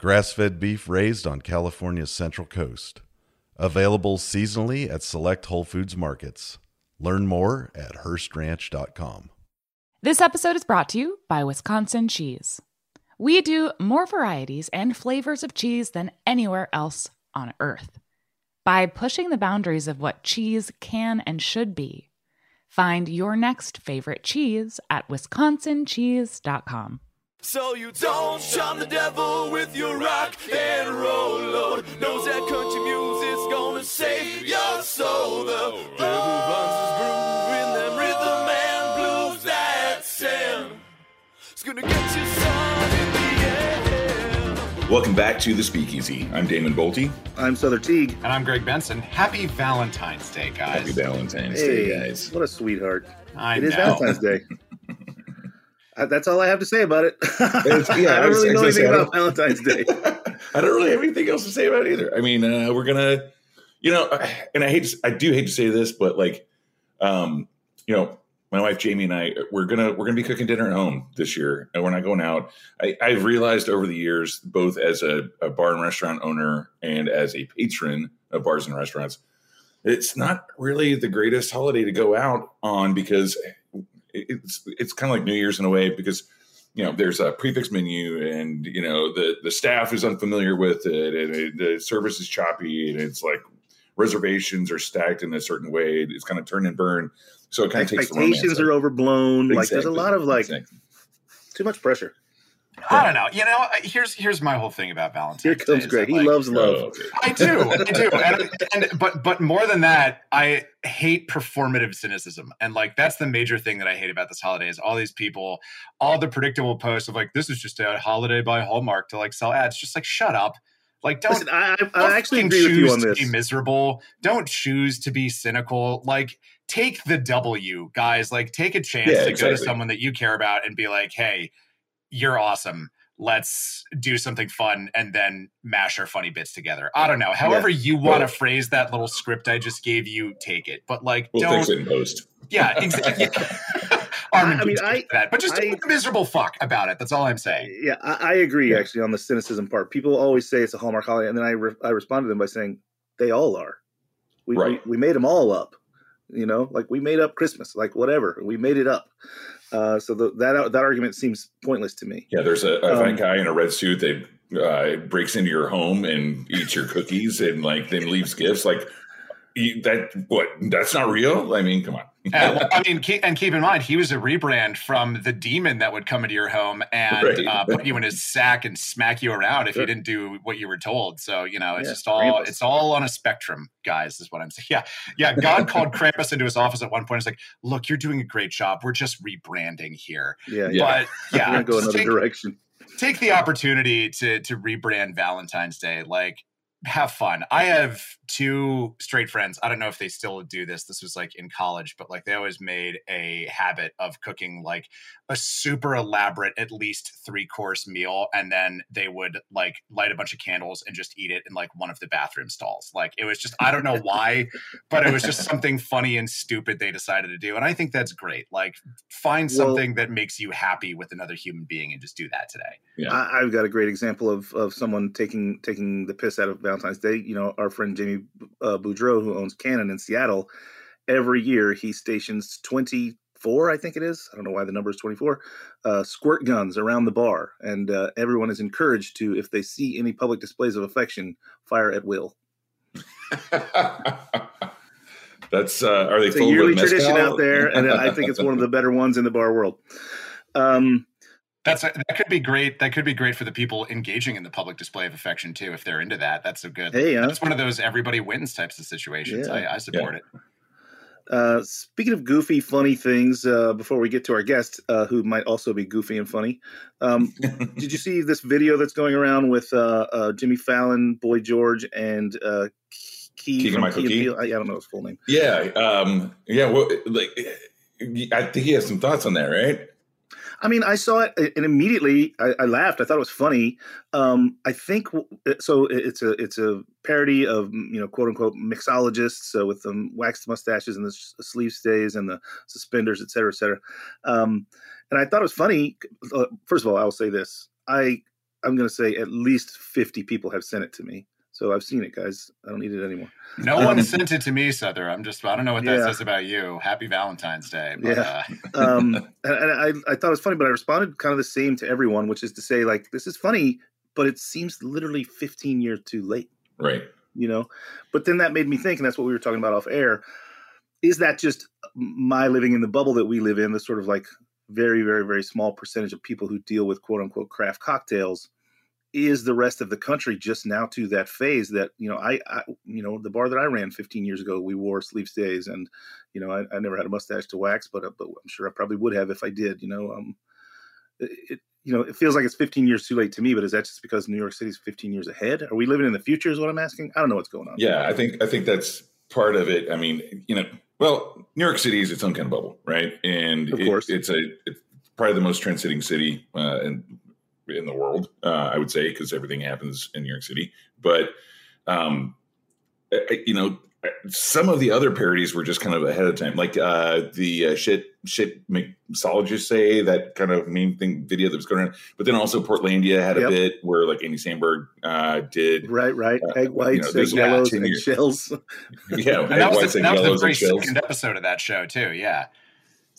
grass fed beef raised on California's Central Coast. Available seasonally at select Whole Foods markets. Learn more at HearstRanch.com. This episode is brought to you by Wisconsin Cheese. We do more varieties and flavors of cheese than anywhere else on earth. By pushing the boundaries of what cheese can and should be, find your next favorite cheese at wisconsincheese.com. So you don't shun the devil with your rock and roll load. Knows that country music's gonna save your soul. The devil runs his groove in them rhythm and blues that sing. It's gonna get you son in the end. Welcome back to the Speakeasy. I'm Damon Boelte. I'm Sother Teague. And I'm Greg Benson. Happy Valentine's Day, guys. Happy Valentine's Hey, Day, guys. what a sweetheart. I It is know. Valentine's Day. Uh, That's all I have to say about it. Yeah, I don't really know anything about Valentine's Day. I don't really have anything else to say about it either. I mean, uh, we're gonna, you know, and I hate, to, I do hate to say this, but like, um, you know, my wife Jamie and I, we're gonna we're gonna be cooking dinner at home this year, and we're not going out. I, I've realized over the years, both as a, a bar and restaurant owner and as a patron of bars and restaurants, it's not really the greatest holiday to go out on because it's it's kind of like New Year's in a way because you know there's a prefix menu and you know the the staff is unfamiliar with it and it, the service is choppy and it's like reservations are stacked in a certain way it's kind of turn and burn so it kind of takes Expectations are overblown. Like there's a lot of like Exactly. too much pressure. I don't know. You know, here's here's my whole thing about Valentine's. Here comes is Greg. that, He like, loves oh, love. Oh. I do, I do, and, and but but more than that, I hate performative cynicism, and like that's the major thing that I hate about this holiday is all these people, all the predictable posts of like this is just a holiday by Hallmark to like sell ads. Just like shut up, like don't. Listen, I, I, actually fucking agree with you choose on to. Be miserable. Don't choose to be cynical. Like take the W, guys. Like take a chance Yeah, to go to someone that you care about and be like, hey, you're awesome. Let's do something fun and then mash our funny bits together. I don't know. However, you want to Well- phrase that little script I just gave you, take it. But like, we'll don't. fix it in post Yeah, exactly. Armin I mean, I- that, but just I- don't be a miserable fuck about it. That's all I'm saying. Yeah, I, I agree Yeah. actually on the cynicism part. People always say it's a Hallmark holiday, and then I re- I respond to them by saying they all are. We, Right. we we made them all up. You know, like we made up Christmas, like whatever. We made it up. Uh, so the, that that argument seems pointless to me. yeah there's a, a Um, guy in a red suit that uh, breaks into your home and eats your cookies and like then leaves gifts like you, that what that's not real i mean come on Yeah, well, I mean, keep, and keep in mind, he was a rebrand from the demon that would come into your home and Right. uh, put you in his sack and smack you around if you didn't do what you were told. So you know, it's Yeah, just all Krampus. it's all on a spectrum, guys. Is what I'm saying. Yeah, yeah. God called Krampus into his office at one point. It's like, look, you're doing a great job. We're just rebranding here. Yeah, Yeah. But yeah, go another take, direction. take the opportunity to to rebrand Valentine's Day. Like have fun. I have two straight friends. I don't know if they still do this. This was like in college, but like they always made a habit of cooking like a super elaborate, at least three course meal. And then they would like light a bunch of candles and just eat it in like one of the bathroom stalls. Like it was just, I don't know why, but it was just something funny and stupid they decided to do. And I think that's great. Like find Well- something that makes you happy with another human being and just do that today. Yeah. I, I've got a great example of of someone taking taking the piss out of Valentine's Day. You know, our friend Jamie uh, Boudreau, who owns Canon in Seattle, every year he stations twenty four, I think it is. I don't know why the number is twenty four. Uh, squirt guns around the bar, and uh, everyone is encouraged to, if they see any public displays of affection, fire at will. That's uh, are they It's a yearly tradition out there, and I think it's one of the better ones in the bar world. Um, That's a, that could be great. That could be great for the people engaging in the public display of affection too. If they're into that, that's a good. Hey, uh, that's one of those everybody wins types of situations. Yeah. I, I support it. Uh, speaking of goofy, funny things, uh, before we get to our guest, uh, who might also be goofy and funny, um, did you see this video that's going around with uh, uh, Jimmy Fallon, Boy George, and uh, Key Keegan from Michael Key Key? I, I don't know his full name. yeah, um, yeah. Well, like I think he has some thoughts on that, right? I mean, I saw it and immediately I, I laughed. I thought it was funny. Um, I think so. It's a it's a parody of you know quote unquote mixologists uh, with the waxed mustaches and the sleeve stays and the suspenders, et cetera, et cetera. Um, and I thought it was funny. Uh, first of all, I will say this: I I'm going to say at least fifty people have sent it to me. So I've seen it, guys. I don't need it anymore. No Um, one sent it to me, Sother. I'm just. I don't know what that Yeah. says about you. Happy Valentine's Day. But, Yeah. uh, um, and, and I, I thought it was funny, but I responded kind of the same to everyone, which is to say, like, this is funny, but it seems literally 15 years too late, Right. you know? But then that made me think, and that's what we were talking about off air. Is that just my living in the bubble that we live in, the sort of like very, very, very small percentage of people who deal with quote unquote craft cocktails? Is the rest of the country just now to that phase that you know I, I you know the bar that I ran 15 years ago we wore sleeve stays and you know I, I never had a mustache to wax but uh, but I'm sure I probably would have if I did you know um it, you know it feels like it's 15 years too late to me but is that just because New York City's 15 years ahead are we living in the future is what I'm asking I don't know what's going on Yeah, I think I think that's part of it. I mean, you know, well, New York City is its own kind of bubble, right? And Of it- course. it's a it's probably the most transiting city uh, in in the world. Uh, I would say because everything happens in New York City, but um, I- I- you know. Some of the other parodies were just kind of ahead of time, like uh, the uh, shit shit mixologists say that kind of meme thing video that was going on. But then also Portlandia had a Yep. bit where like Andy Samberg uh, did right right Uh, egg you whites know, egg there's- yeah, yellows ten egg years. shells yeah, and that was, whites the, and that was the very and shells. second episode of that show too. Yeah.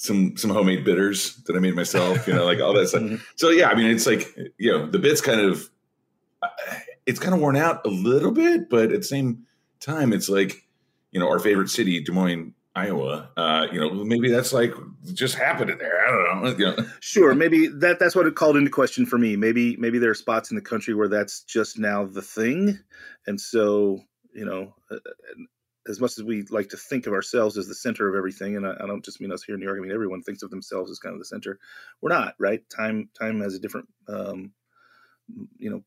Some some homemade bitters that I made myself, you know, like all that stuff. So yeah, I mean, it's like you know, the bit's kind of uh, it's kind of worn out a little bit, but at the same time, it's like you know, our favorite city, Des Moines, Iowa. Uh, you know, maybe that's like just happening there. I don't know. You know, Sure, maybe that that's what it called into question for me. Maybe maybe there are spots in the country where that's just now the thing, and so you know, uh, as much as we like to think of ourselves as the center of everything, and I, I don't just mean us here in New York. I mean everyone thinks of themselves as kind of the center. We're not, right? Time time has a different, um, you know,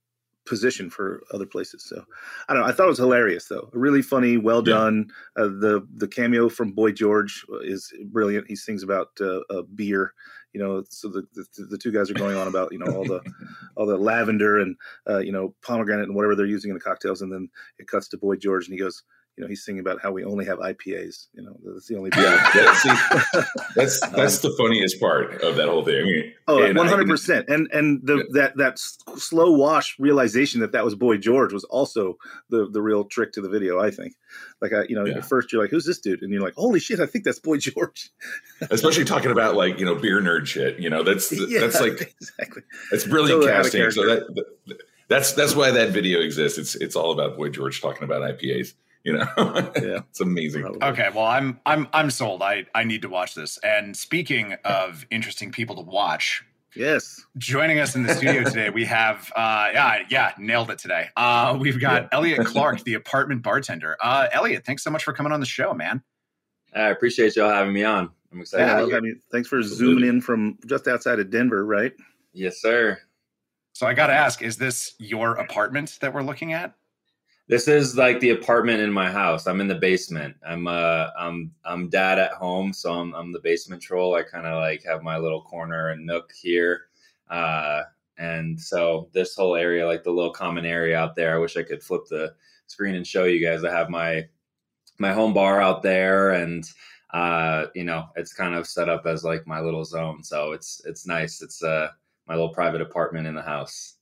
position for other places. So I don't know. I thought it was hilarious though. Really funny, well Yeah. done. Uh, the the cameo from Boy George is brilliant. He sings about uh, uh, beer you know so the, the the two guys are going on about you know all the all the lavender and uh, you know pomegranate and whatever they're using in the cocktails and then it cuts to boy george and he goes you know he's singing about how we only have ipas you know that's the only beer. yeah, that, see, that's um, that's the funniest part of that whole thing. I mean, Oh, one hundred percent, and and the that that slow wash realization that that was Boy George was also the the real trick to the video. I think, like I, you know, Yeah. at first you're like, "Who's this dude?" and you're like, "Holy shit, I think that's Boy George." especially talking about like you know beer nerd shit. You know, that's Yeah, that's like exactly. It's brilliant Totally casting. So that, that- that's that's why that video exists. It's it's all about Boy George talking about IPAs. You know, Yeah. it's amazing. Probably. Okay, well, I'm I'm I'm sold. I I need to watch this. And speaking of interesting people to watch, Yes. joining us in the studio today, we have uh yeah yeah nailed it today. Uh, we've got Elliott Clark, the apartment bartender. Uh, Elliott, thanks so much for coming on the show, man. I appreciate y'all having me on. I'm excited. Yeah, to be I mean, thanks for Absolutely. zooming in from just outside of Denver, right? Yes, sir. So I got to ask, is this your apartment that we're looking at? This is like the apartment in my house. I'm in the basement. I'm uh I'm I'm dad at home, so I'm I'm the basement troll. I kind of like have my little corner and nook here. Uh and so this whole area, like the little common area out there, I wish I could flip the screen and show you guys. I have my my home bar out there and uh you know, it's kind of set up as like my little zone. So it's it's nice. It's uh my little private apartment in the house.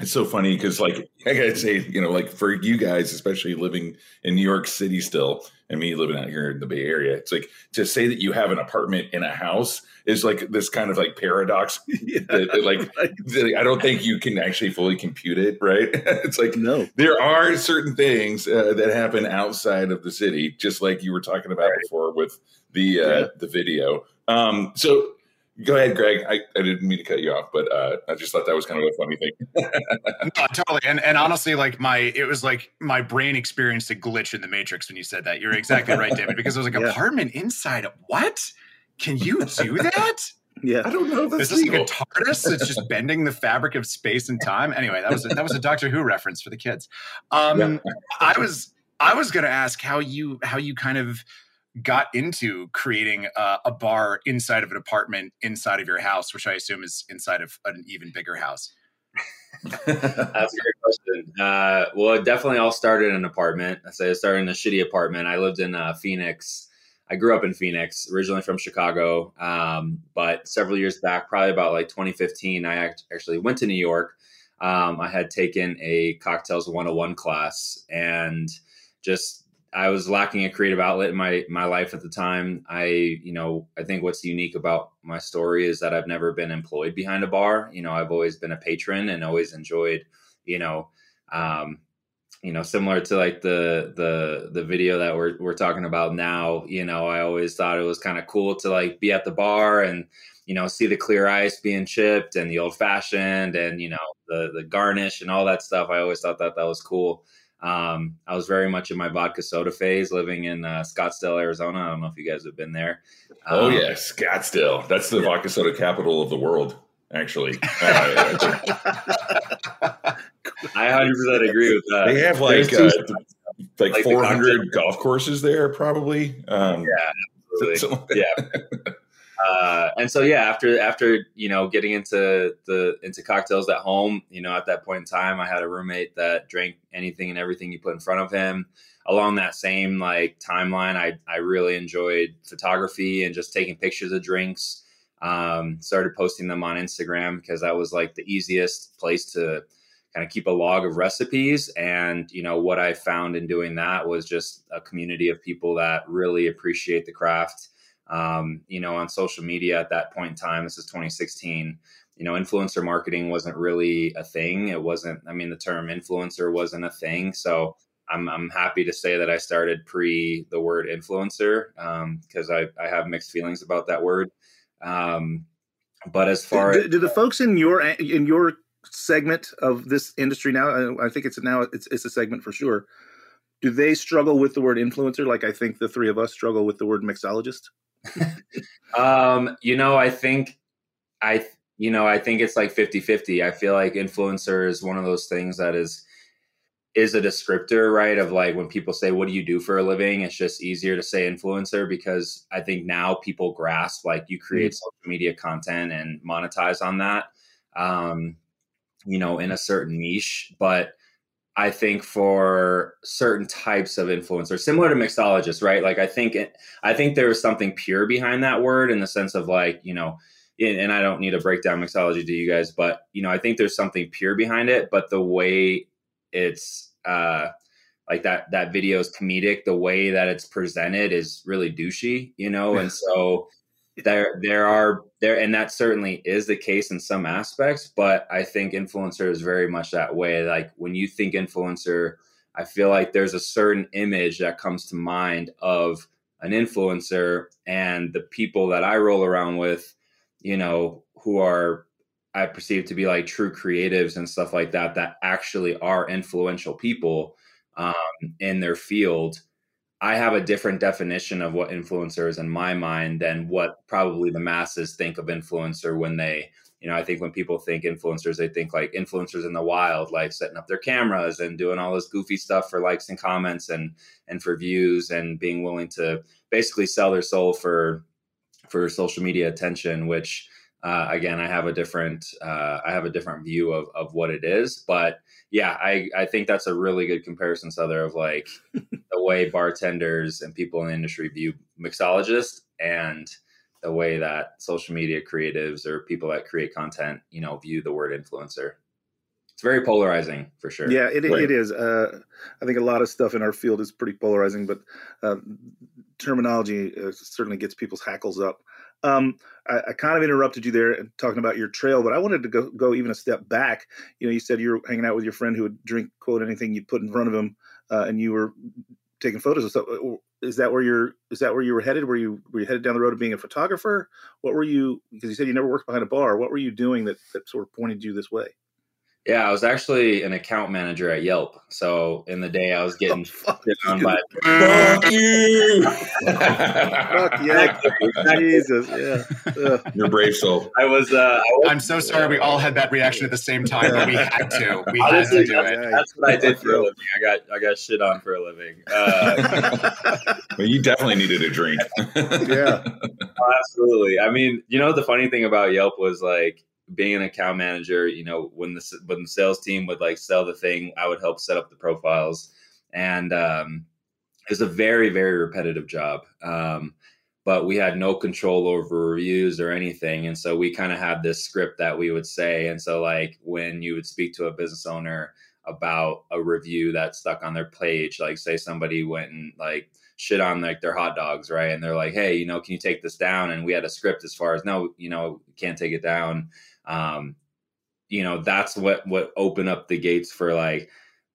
It's so funny because, like, I gotta say, you know, like for you guys, especially living in New York City still, and me living out here in the Bay Area, it's like to say that you have an apartment in a house is like this kind of like paradox. Yeah, that, that, like, right. I don't think you can actually fully compute it, right? it's like no. there are certain things uh, that happen outside of the city, just like you were talking about before with the uh, Yeah. the video. Um, so go ahead, Greg. I, I didn't mean to cut you off, but uh, I just thought that was kind of a funny thing. No, totally. And and honestly, like my it was like my brain experienced a glitch in the matrix when you said that. You're exactly right, David, because I was like, Yeah. apartment inside. Of what? Can you do that? Yeah. I don't know if Is that's like a. TARDIS that's just bending the fabric of space and time? Anyway, that was a, that was a Doctor Who reference for the kids. Um, Yeah. I was I was going to ask how you how you kind of got into creating a, a bar inside of an apartment inside of your house, which I assume is inside of an even bigger house. That's a great question. Uh, well, it definitely all started in an apartment. I say it started in a shitty apartment. I lived in uh, Phoenix. I grew up in Phoenix, originally from Chicago. Um, but several years back, probably about like 2015, I act- actually went to New York. Um, I had taken a cocktails 101 class and just I was lacking a creative outlet in my my life at the time. I, you know, I think what's unique about my story is that I've never been employed behind a bar. You know, I've always been a patron and always enjoyed, you know, um, you know, similar to like the the the video that we're we're talking about now. You know, I always thought it was kind of cool to like be at the bar and you know see the clear ice being chipped and the old fashioned and you know the the garnish and all that stuff. I always thought that that was cool. Um, I was very much in my vodka soda phase, living in uh, Scottsdale, Arizona. I don't know if you guys have been there. Oh Um, yeah, Scottsdale. That's the vodka soda capital of the world. Actually, Uh, I 100% agree with that. they have like uh, like like 400 golf courses there, probably. Um, Yeah, absolutely. yeah. Uh, and so yeah, after after you know getting into the into cocktails at home, you know, at that point in time, I had a roommate that drank anything and everything you put in front of him. Along that same like timeline, I I really enjoyed photography and just taking pictures of drinks. Um, started posting them on Instagram because that was like the easiest place to kind of keep a log of recipes. And you know what I found in doing that was just a community of people that really appreciate the craft um, you know, on social media at that point in time. This is 2016. You know, influencer marketing wasn't really a thing. It wasn't. I mean, the term influencer wasn't a thing. So I'm I'm happy to say that I started pre the word influencer because I I have mixed feelings about that word. Um, but as far as do, do the folks in your in your segment of this industry now, I think it's now it's it's a segment for sure. Do they struggle with the word influencer like I think the three of us struggle with the word mixologist? Um, you know, I think I you know, I think it's like 50-50. I feel like influencer is one of those things that is is a descriptor, right? Of like when people say, What do you do for a living? It's just easier to say influencer because I think now people grasp like you create social media content and monetize on that. Um, you know, in a certain niche. But I think for certain types of influencers, similar to mixologists, right? Like I think it, I think there is something pure behind that word in the sense of like, you know, and and I don't need to break down mixology to you guys, but you know, I think there's something pure behind it. But the way it's uh like that that video is comedic, the way that it's presented is really douchey, you know, and so there there are there and that certainly is the case in some aspects but i think influencer is very much that way. Like when you think influencer i feel like there's a certain image that comes to mind of an influencer and the people that i roll around with you know who are i perceive to be like true creatives and stuff like that that actually are influential people um, in their field I have a different definition of what influencer is in my mind than what probably the masses think of influencer when they, you know, I think when people think influencers, they think like influencers in the wild, like setting up their cameras and doing all this goofy stuff for likes and comments and and for views and being willing to basically sell their soul for for social media attention, which uh, again, I have a different uh, I have a different view of of what it is, but yeah, I I think that's a really good comparison, Sother, of like the way bartenders and people in the industry view mixologists and the way that social media creatives or people that create content, you know, view the word influencer. It's very polarizing for sure. Yeah, it, Right. it is. Uh, I think a lot of stuff in our field is pretty polarizing, but uh, terminology uh, certainly gets people's hackles up. Um, I, I kind of interrupted you there talking about your trail, but I wanted to go, go even a step back. You know, you said you were hanging out with your friend who would drink, quote, anything you put in front of him, uh, and you were taking photos of stuff. Uh, Is that where you're? Is that where you were headed? Were you were you headed down the road of being a photographer? What were you? Because you said you never worked behind a bar. What were you doing that that sort of pointed you this way? Yeah, I was actually an account manager at Yelp. So in the day, I was getting Oh, fuck shit on by Fuck you. Fuck yeah, Jesus, yeah. Ugh. You're a brave soul. I was. Uh, I was I'm so sorry we all had that reaction at the same time, but we had to. We had Honestly, to do that's, it. that's what I did for a living. I got I got shit on for a living. Uh, But you definitely needed a drink. Yeah. Oh, absolutely. I mean, you know, the funny thing about Yelp was like being an account manager. You know, when the when the sales team would like sell the thing, I would help set up the profiles, and um, it was a very very repetitive job. Um, but we had no control over reviews or anything, and so we kind of had this script that we would say. And so, like when you would speak to a business owner about a review that stuck on their page, like say somebody went and like shit on like their hot dogs, right? And they're like, hey, you know, can you take this down? And we had a script as far as no, you know, can't take it down. Um, you know, that's what what open up the gates for like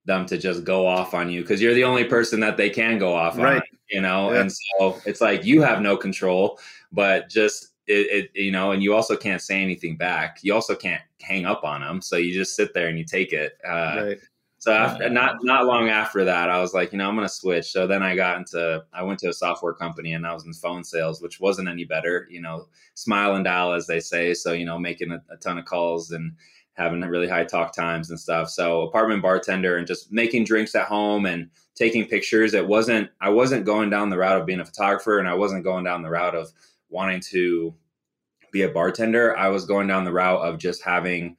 them to just go off on you because you're the only person that they can go off on, you know. Yeah. And so it's like you have no control, but just it, it, you know, and you also can't say anything back. You also can't hang up on them, so you just sit there and you take it. Uh, Right. So after, not not long after that, I was like, you know, I'm gonna switch. So then I got into I went to a software company and I was in phone sales, which wasn't any better. You know, smile and dial as they say. So you know, making a, a ton of calls and having really high talk times and stuff. So apartment bartender and just making drinks at home and taking pictures. It wasn't I wasn't going down the route of being a photographer and I wasn't going down the route of wanting to be a bartender. I was going down the route of just having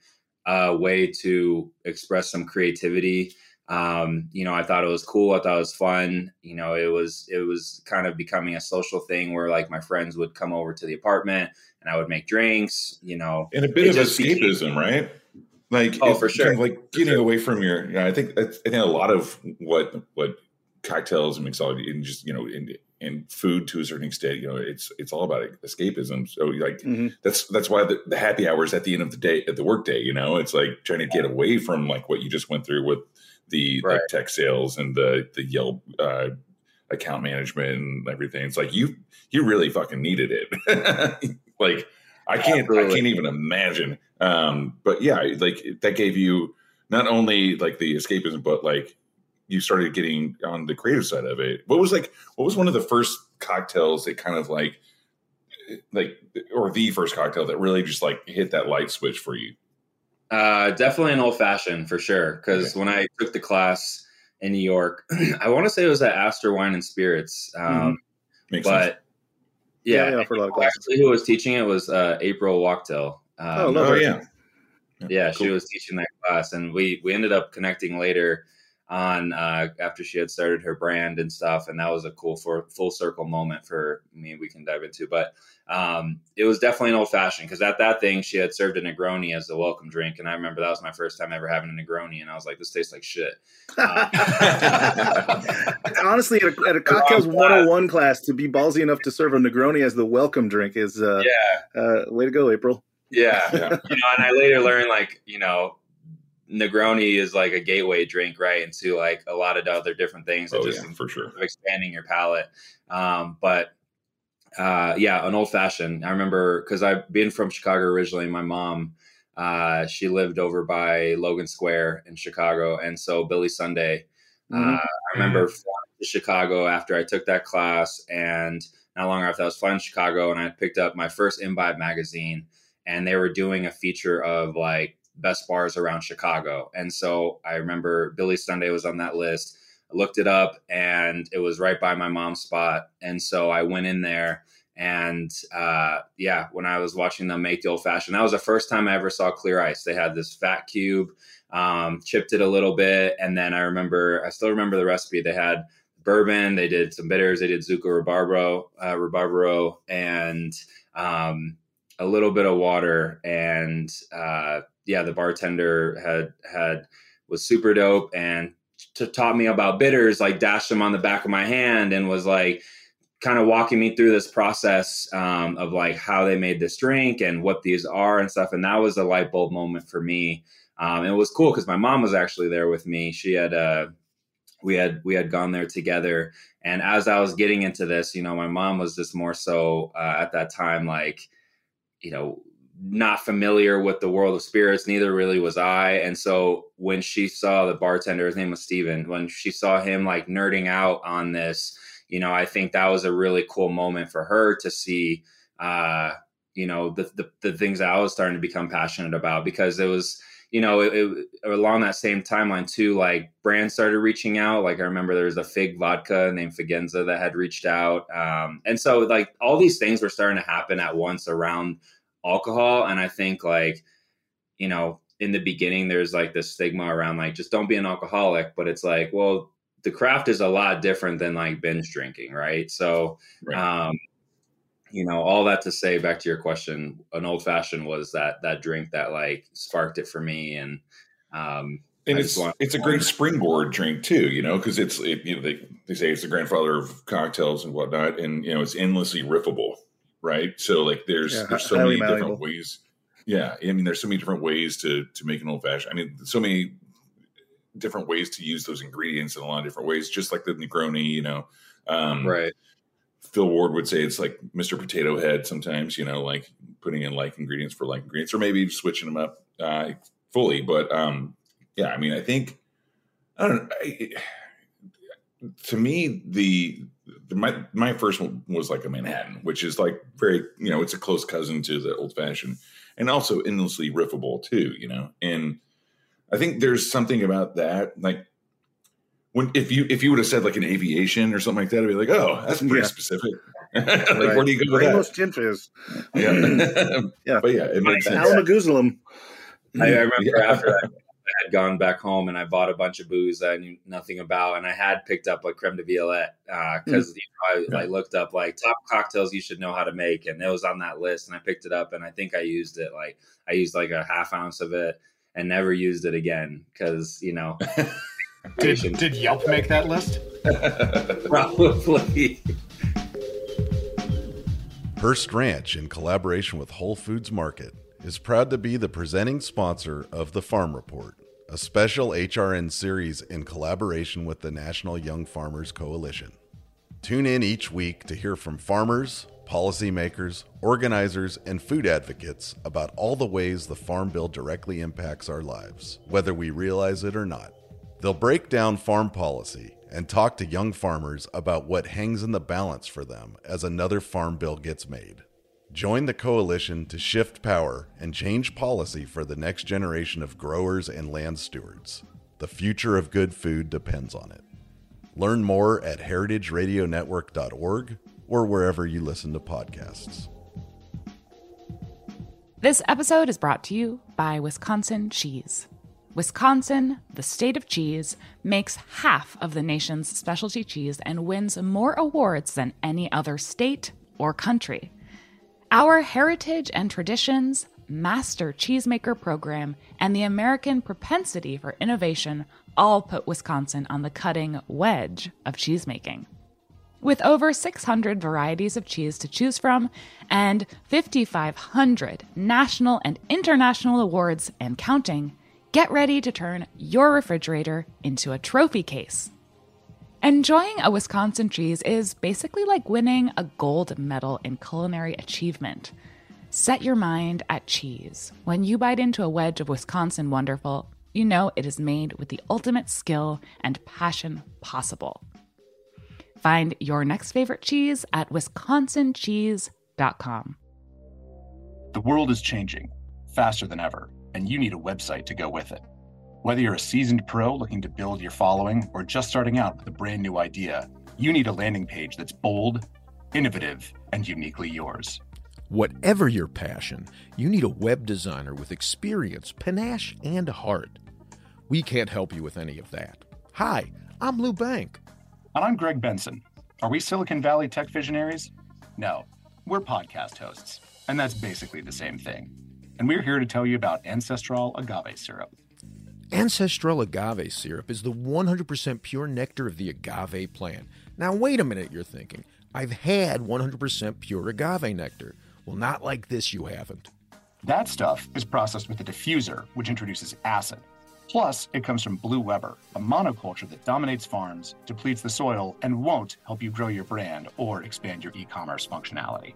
a way to express some creativity. Um, you know, I thought it was cool. I thought it was fun. You know, it was it was kind of becoming a social thing where like my friends would come over to the apartment and I would make drinks. You know, and a bit It of just became- escapism, right? Like, Oh, for sure. kind of like getting away from your. You know, I think I think a lot of what what cocktails and mixology and just you know in in food to a certain extent, you know, it's it's all about escapism. So like Mhm. that's that's why the, the happy hours at the end of the day at the workday. You know, it's like trying to get away from like what you just went through with the Right. like tech sales and the the Yelp uh, account management and everything. It's like you you really fucking needed it. like I can't I can't even imagine. Um, but yeah, like that gave you not only like the escapism, but like you started getting on the creative side of it. What was like what was one of the first cocktails that kind of like like or the first cocktail that really just like hit that light switch for you? Uh, definitely an old fashioned for sure. Because when I took the class in New York, I want to say it was at Astor Wine and Spirits. Um, Makes sense. but yeah, they offer a lot of classes. actually, who was teaching it was uh, April Wachtel. Um, Oh, love Oh her. yeah. yeah, she was teaching that class, and we we ended up connecting later on uh, after she had started her brand and stuff, and that was a cool for full circle moment for me. We can dive into, but um, it was definitely an old fashioned because at that thing she had served a Negroni as the welcome drink, and I remember that was my first time ever having a Negroni, and I was like, this tastes like shit. Honestly, at a, at a cocktails 101 class, to be ballsy enough to serve a Negroni as the welcome drink is uh, Yeah, uh, way to go, April. yeah, Yeah. you know, and I later learned like you know. Negroni is like a gateway drink, right, into like a lot of other different things. Oh just yeah, for sure. expanding your palate. Um, but uh, yeah, an old fashioned. I remember because I've been from Chicago originally. My mom, uh, she lived over by Logan Square in Chicago, and so Billy Sunday. Uh, Mhm. I remember flying to Chicago after I took that class, and not long after I was flying to Chicago, and I picked up my first Imbibe magazine, and they were doing a feature of like best bars around Chicago, and so I remember Billy Sunday was on that list. I looked it up, and it was right by my mom's spot, and so I went in there. And uh, yeah, when I was watching them make the old fashioned, that was the first time I ever saw clear ice. They had this fat cube, um, chipped it a little bit, and then I remember, I still remember the recipe. They had bourbon, they did some bitters, they did Zucca Rabarbaro, uh, and um, a little bit of water. And uh, yeah, the bartender had had was super dope and t- taught me about bitters, like dashed them on the back of my hand, and was like kind of walking me through this process um, of like how they made this drink and what these are and stuff. And that was a light bulb moment for me. Um, it was cool because my mom was actually there with me. She had uh, we had we had gone there together, and as I was getting into this, you know, my mom was just more so uh, at that time like, you know, not familiar with the world of spirits. Neither really was I. And so when she saw the bartender, his name was Steven, when she saw him like nerding out on this, you know, I think that was a really cool moment for her to see. Uh, you know the, the the things that I was starting to become passionate about because it was you know, it, it, along that same timeline too, like brands started reaching out. Like I remember there was a fig vodka named Figenza that had reached out. Um, and so like all these things were starting to happen at once around alcohol. And I think like, you know, in the beginning, there's like this stigma around like, just don't be an alcoholic. But it's like, well, the craft is a lot different than like binge drinking. Right. So, right. um, you know all that to say back to your question an old fashioned was that that drink that like sparked it for me and um and I it's it's a great springboard drink too you know because it's it, you know they, they say it's the grandfather of cocktails and whatnot and you know it's endlessly riffable right? So like there's yeah, there's so many malleable. different ways yeah i mean there's so many different ways to to make an old fashioned i mean so many different ways to use those ingredients in a lot of different ways just like the negroni you know um right Phil Ward would say it's like Mr. Potato Head sometimes, you know, like putting in like ingredients for like ingredients or maybe switching them up uh, fully. But um, yeah, I mean, I think, I don't. I, to me, the, the, my my first one was like a Manhattan, which is like very you know it's a close cousin to the old fashioned, and also endlessly riffable too, you know. And I think there's something about that, like when if you if you would have said like an aviation or something like that, I'd be like, oh, that's pretty yeah. specific. like, right. where do you go with Rainbow Gin Fizz. Yeah, yeah, but yeah, it makes sense. Alamagoozlum. I, I remember yeah. after that, I had gone back home and I bought a bunch of booze that I knew nothing about, and I had picked up like creme de violette because uh, mm. you know, I, I, looked up like top cocktails you should know how to make, and it was on that list, and I picked it up, and I think I used it like I used like a half ounce of it and never used it again because you know. Did, did Yelp make that list? Probably. Hearst Ranch, in collaboration with Whole Foods Market, is proud to be the presenting sponsor of The Farm Report, a special HRN series in collaboration with the National Young Farmers Coalition. Tune in each week to hear from farmers, policymakers, organizers, and food advocates about all the ways the Farm Bill directly impacts our lives, whether we realize it or not. They'll break down farm policy and talk to young farmers about what hangs in the balance for them as another farm bill gets made. Join the coalition to shift power and change policy for the next generation of growers and land stewards. The future of good food depends on it. Learn more at heritageradionetwork.org or wherever you listen to podcasts. This episode is brought to you by Wisconsin Cheese. Wisconsin, the state of cheese, makes half of the nation's specialty cheese and wins more awards than any other state or country. Our heritage and traditions, master cheesemaker program, and the American propensity for innovation all put Wisconsin on the cutting wedge of cheesemaking. With over 600 varieties of cheese to choose from and 5,500 national and international awards and counting, get ready to turn your refrigerator into a trophy case. Enjoying a Wisconsin cheese is basically like winning a gold medal in culinary achievement. Set your mind at cheese. When you bite into a wedge of Wisconsin Wonderful, you know it is made with the ultimate skill and passion possible. Find your next favorite cheese at wisconsincheese.com. The world is changing faster than ever, and you need a website to go with it. Whether you're a seasoned pro looking to build your following or just starting out with a brand new idea, you need a landing page that's bold, innovative, and uniquely yours. Whatever your passion, you need a web designer with experience, panache, and heart. We can't help you with any of that. Hi, I'm Lou Bank. And I'm Greg Benson. Are we Silicon Valley tech visionaries? No, we're podcast hosts, and that's basically the same thing. And we're here to tell you about Ancestral agave syrup. Ancestral agave syrup is the 100% pure nectar of the agave plant. Now, wait a minute, you're thinking. I've had 100% pure agave nectar. Well, not like this, you haven't. That stuff is processed with a diffuser, which introduces acid. Plus, it comes from Blue Weber, a monoculture that dominates farms, depletes the soil, and won't help you grow your brand or expand your e commerce functionality.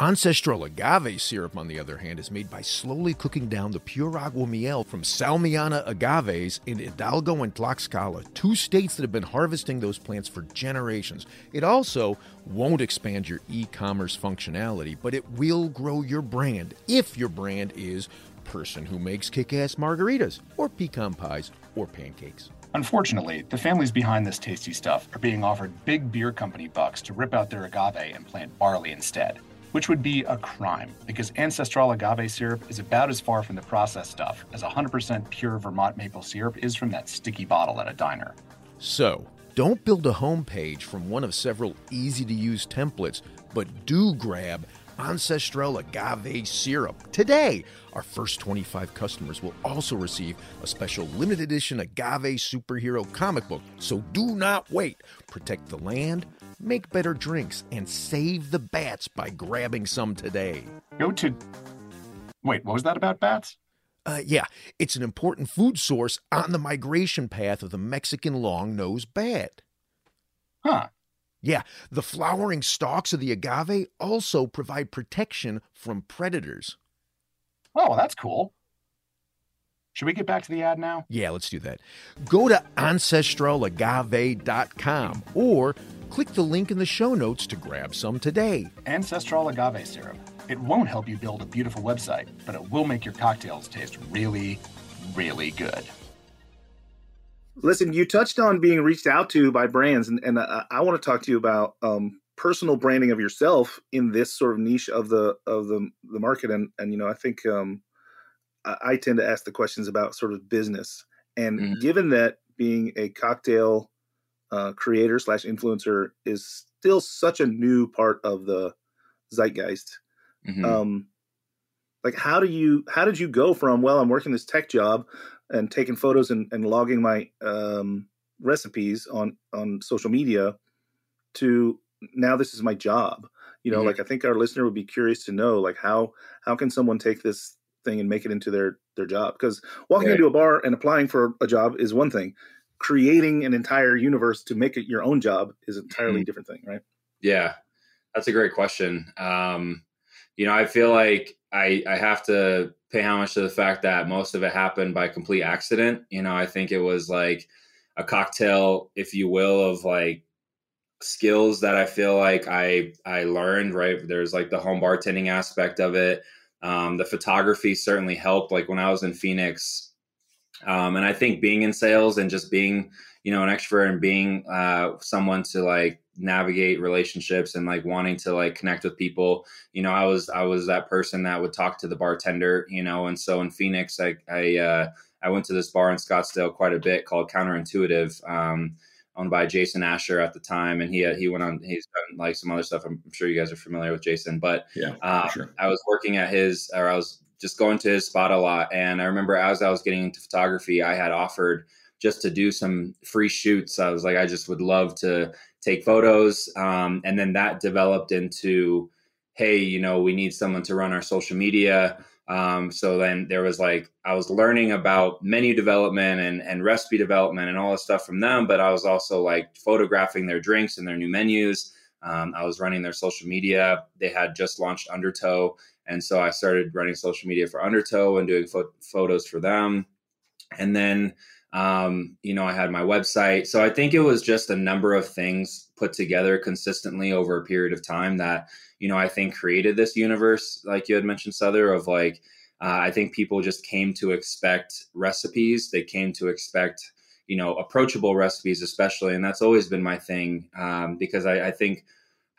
Ancestral agave syrup, on the other hand, is made by slowly cooking down the pure agua miel from Salmiana agaves in Hidalgo and Tlaxcala, two states that have been harvesting those plants for generations. It also won't expand your e commerce functionality, but it will grow your brand if your brand is person who makes kick ass margaritas, or pecan pies, or pancakes. Unfortunately, the families behind this tasty stuff are being offered big beer company bucks to rip out their agave and plant barley instead which would be a crime because ancestral agave syrup is about as far from the processed stuff as 100% pure Vermont maple syrup is from that sticky bottle at a diner. So, don't build a homepage from one of several easy to use templates, but do grab Ancestral Agave Syrup today. Our first 25 customers will also receive a special limited edition Agave Superhero comic book. So do not wait. Protect the land, make better drinks, and save the bats by grabbing some today. Go to. Wait, what was that about bats? Uh, yeah, it's an important food source on the migration path of the Mexican long nosed bat. Huh. Yeah, the flowering stalks of the agave also provide protection from predators. Oh, that's cool. Should we get back to the ad now? Yeah, let's do that. Go to ancestralagave.com or click the link in the show notes to grab some today. Ancestral agave syrup. It won't help you build a beautiful website, but it will make your cocktails taste really, really good. Listen, you touched on being reached out to by brands, and, and I, I want to talk to you about um, personal branding of yourself in this sort of niche of the of the the market. And and you know, I think um, I, I tend to ask the questions about sort of business. And Mhm. given that being a cocktail uh, creator slash influencer is still such a new part of the zeitgeist, Mhm. um, like how do you how did you go from well i'm working this tech job and taking photos and, and logging my um, recipes on on social media to now this is my job you know Mhm. like i think our listener would be curious to know like how how can someone take this thing and make it into their their job because walking Right. into a bar and applying for a job is one thing creating an entire universe to make it your own job is an entirely Mhm. different thing right Yeah, that's a great question. Um, you know, I feel like I I have to pay homage to the fact that most of it happened by complete accident. You know, I think it was like a cocktail, if you will, of like skills that I feel like I I learned. Right, there's like the home bartending aspect of it. Um, the photography certainly helped. Like when I was in Phoenix, um, and I think being in sales and just being you know an extrovert and being uh, someone to like navigate relationships and like wanting to like connect with people you know i was i was that person that would talk to the bartender you know and so in phoenix i i uh i went to this bar in scottsdale quite a bit called counterintuitive um owned by jason asher at the time and he he went on he's done like some other stuff i'm sure you guys are familiar with jason but Yeah, uh, sure. I was working at his, or I was just going to his spot a lot. And I remember as I was getting into photography, I had offered just to do some free shoots. I was like, I just would love to take photos. Um, and then that developed into, hey, you know, we need someone to run our social media. Um, so then there was like, I was learning about menu development and, and recipe development and all this stuff from them, but I was also like photographing their drinks and their new menus. Um, I was running their social media. They had just launched Undertow. And so I started running social media for Undertow and doing pho- photos for them. And then Um, you know, I had my website. So I think it was just a number of things put together consistently over a period of time that, you know, I think created this universe, like you had mentioned, Sother, of like, uh, I think people just came to expect recipes. They came to expect, you know, approachable recipes, especially. And that's always been my thing um, because I, I think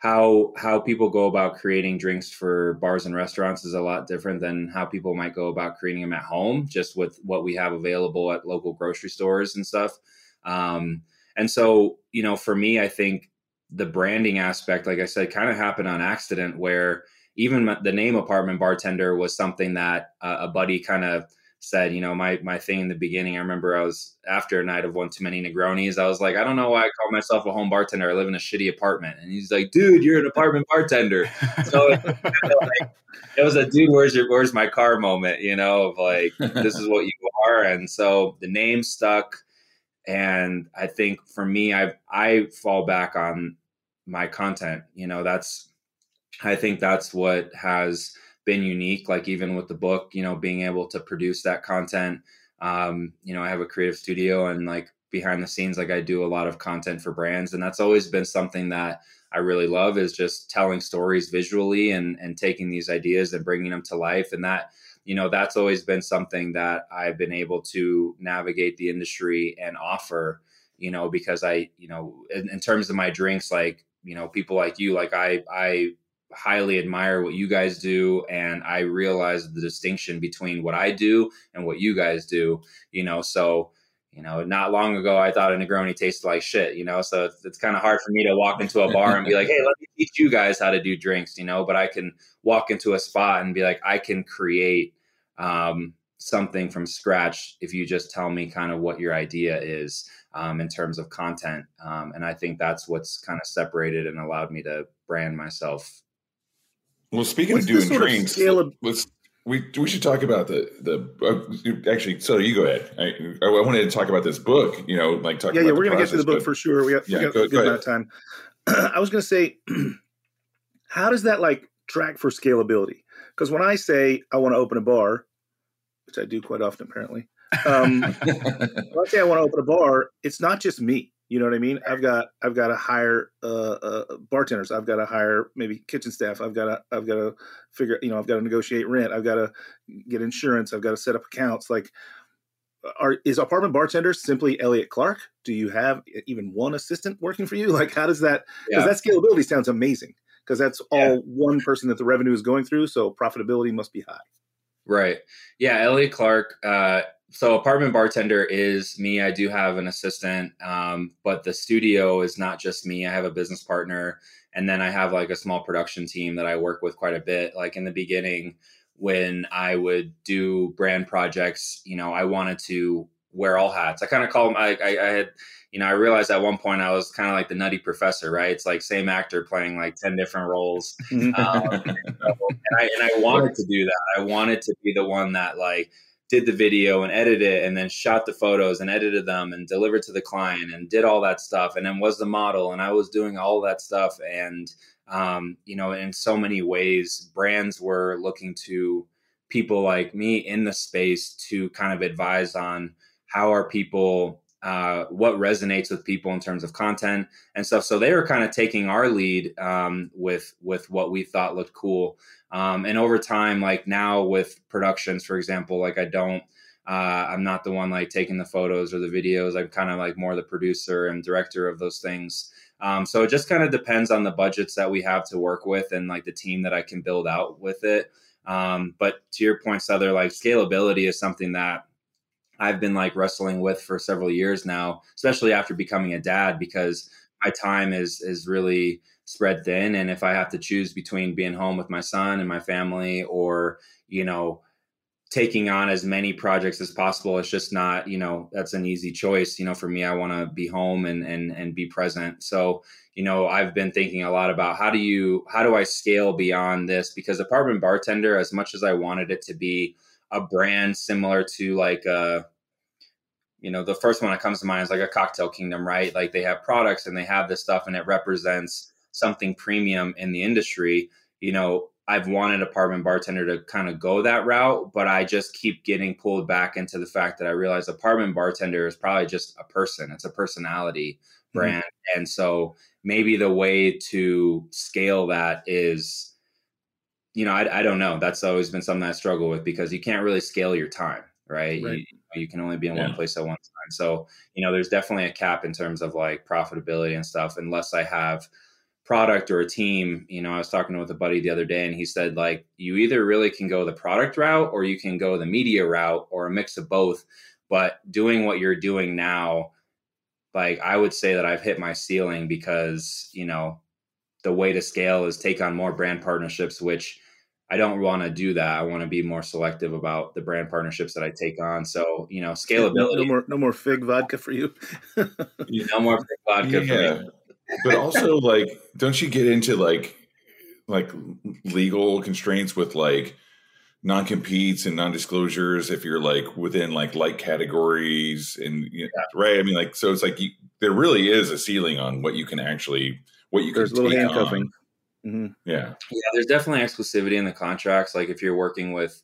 how how people go about creating drinks for bars and restaurants is a lot different than how people might go about creating them at home just with what we have available at local grocery stores and stuff um, and so you know for me i think the branding aspect like i said kind of happened on accident where even the name apartment bartender was something that uh, a buddy kind of said, you know, my my thing in the beginning, I remember I was after a night of one too many Negronis, I was like, I don't know why I call myself a home bartender. I live in a shitty apartment. And he's like, dude, you're an apartment bartender. So it, was a dude, where's your where's my car moment, you know, of like, this is what you are. And so the name stuck. And I think for me, I I fall back on my content. You know, that's I think that's what has been unique. Like even with the book, you know, being able to produce that content. Um, you know, I have a creative studio and like behind the scenes, like I do a lot of content for brands, and that's always been something that I really love is just telling stories visually and and taking these ideas and bringing them to life. And that you know that's always been something that I've been able to navigate the industry and offer. You know, because I you know in, in terms of my drinks, like you know people like you, like I I highly admire what you guys do and i realize the distinction between what i do and what you guys do you know? So you know not long ago i thought a negroni tasted like shit you know? So it's, it's kind of hard for me to walk into a bar and be like hey let me teach you guys how to do drinks you know? But i can walk into a spot and be like i can create um, something from scratch if you just tell me kind of what your idea is um, in terms of content um, and i think that's what's kind of separated and allowed me to brand myself well, speaking What's of doing drinks, of- let's we we should talk about the the uh, actually. So you go ahead. I, I wanted to talk about this book. You know, like talk. Yeah, yeah, we're gonna get to the book for sure. We got, yeah, we got go, a good amount of time. I was gonna say, how does that like track for scalability? Because when I say I want to open a bar, which I do quite often apparently, um, when I say I want to open a bar, it's not just me. You know what I mean? I've got I've got to hire uh, uh, bartenders. I've got to hire maybe kitchen staff. I've got to I've got to figure you know I've got to negotiate rent. I've got to get insurance. I've got to set up accounts. Like, are is apartment bartender simply Elliott Clark? Do you have even one assistant working for you? Like, how does that? Because yeah. that scalability sounds amazing. Because that's all yeah. one person that the revenue is going through. So profitability must be high. Right. Yeah, Elliott Clark. Uh, so apartment bartender is me. I do have an assistant um, but the studio is not just me. I have a business partner and then i have like a small production team that i work with quite a bit. Like in the beginning when i would do brand projects you know i wanted to wear all hats. I kind of call them I, I, I had you know i realized at one point i was kind of like the nutty professor right? It's like same actor playing like 10 different roles. Um, and, I, and i wanted to do that. I wanted to be the one that like did the video and edited it and then shot the photos and edited them and delivered to the client and did all that stuff and then was the model and I was doing all that stuff and um, you know in so many ways brands were looking to people like me in the space to kind of advise on how are people uh, what resonates with people in terms of content and stuff so they were kind of taking our lead um, with with what we thought looked cool um, and over time, like now with productions, for example, like I don't, uh, I'm not the one like taking the photos or the videos. I'm kind of like more the producer and director of those things. Um, so it just kind of depends on the budgets that we have to work with and like the team that I can build out with it. Um, but to your point, Sother, like scalability is something that I've been like wrestling with for several years now, especially after becoming a dad, because my time is is really spread thin and if i have to choose between being home with my son and my family or you know taking on as many projects as possible it's just not you know that's an easy choice. You know for me i want to be home and and and be present. So you know i've been thinking a lot about how do you how do i scale beyond this? Because apartment bartender as much as i wanted it to be a brand similar to like a you know the first one that comes to mind is like a cocktail kingdom right like they have products and they have this stuff and it represents something premium in the industry, you know, I've wanted apartment bartender to kind of go that route, but I just keep getting pulled back into the fact that I realize apartment bartender is probably just a person. It's a personality brand. Mm-hmm. And so maybe the way to scale that is, you know, I, I, don't know. That's always been something I struggle with because you can't really scale your time, right? right. You, you, can only be in yeah. one place at one time. So, you know, there's definitely a cap in terms of like profitability and stuff, unless I have – product or a team you know i was talking with a buddy the other day and he said like you either really can go the product route or you can go the media route or a mix of both but doing what you're doing now like i would say that i've hit my ceiling because you know the way to scale is take on more brand partnerships which i don't want to do that. I want to be more selective about the brand partnerships that i take on. So you know scalability no, no more no more fig vodka for you. No more fig vodka yeah. for me. But also like don't you get into like like legal constraints with like non-competes and non-disclosures if you're like within like like categories and you know, right? I mean like so it's like you, there really is a ceiling on what you can actually what you there's can little handcuffing mm-hmm. yeah yeah there's definitely exclusivity in the contracts like if you're working with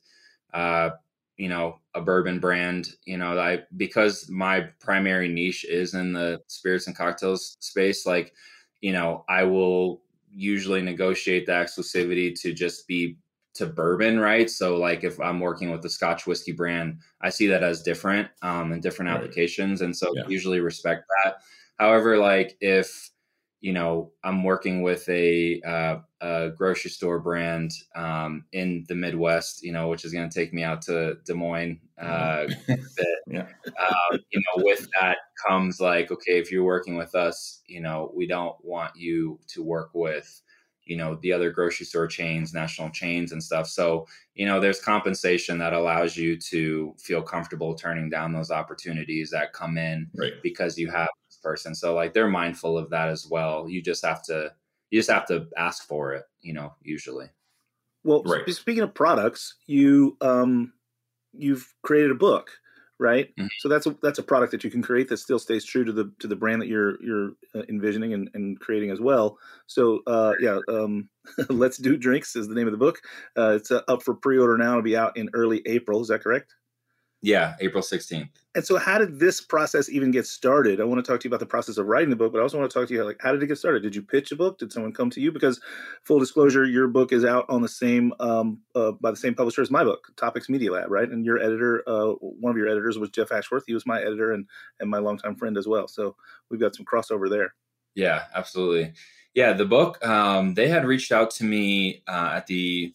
uh you know a bourbon brand you know i because my primary niche is in the spirits and cocktails space like you know i will usually negotiate the exclusivity to just be to bourbon right so like if i'm working with a scotch whiskey brand i see that as different um in different right. applications and so yeah. usually respect that however like if you know, I'm working with a, uh, a grocery store brand um, in the Midwest, you know, which is going to take me out to Des Moines. Uh, yeah. Um, you know, with that comes like, okay, if you're working with us, you know, we don't want you to work with, you know, the other grocery store chains, national chains, and stuff. So, you know, there's compensation that allows you to feel comfortable turning down those opportunities that come in right. because you have person. So like they're mindful of that as well. You just have to you just have to ask for it, you know, usually. Well, right. speaking of products, you um you've created a book, right? Mm-hmm. So that's a that's a product that you can create that still stays true to the to the brand that you're you're uh, envisioning and, and creating as well. So uh, yeah, um, let's do drinks is the name of the book. Uh, it's uh, up for pre-order now. It'll be out in early April. Is that correct? Yeah, April 16th. And so how did this process even get started? I want to talk to you about the process of writing the book, but I also want to talk to you like how did it get started? Did you pitch a book? Did someone come to you? Because full disclosure, your book is out on the same um, uh, by the same publisher as my book, Topix Media Lab, right? And your editor, uh, one of your editors was Jeff Ashworth. He was my editor and and my longtime friend as well. So we've got some crossover there. Yeah, absolutely. Yeah, the book um, they had reached out to me uh, at the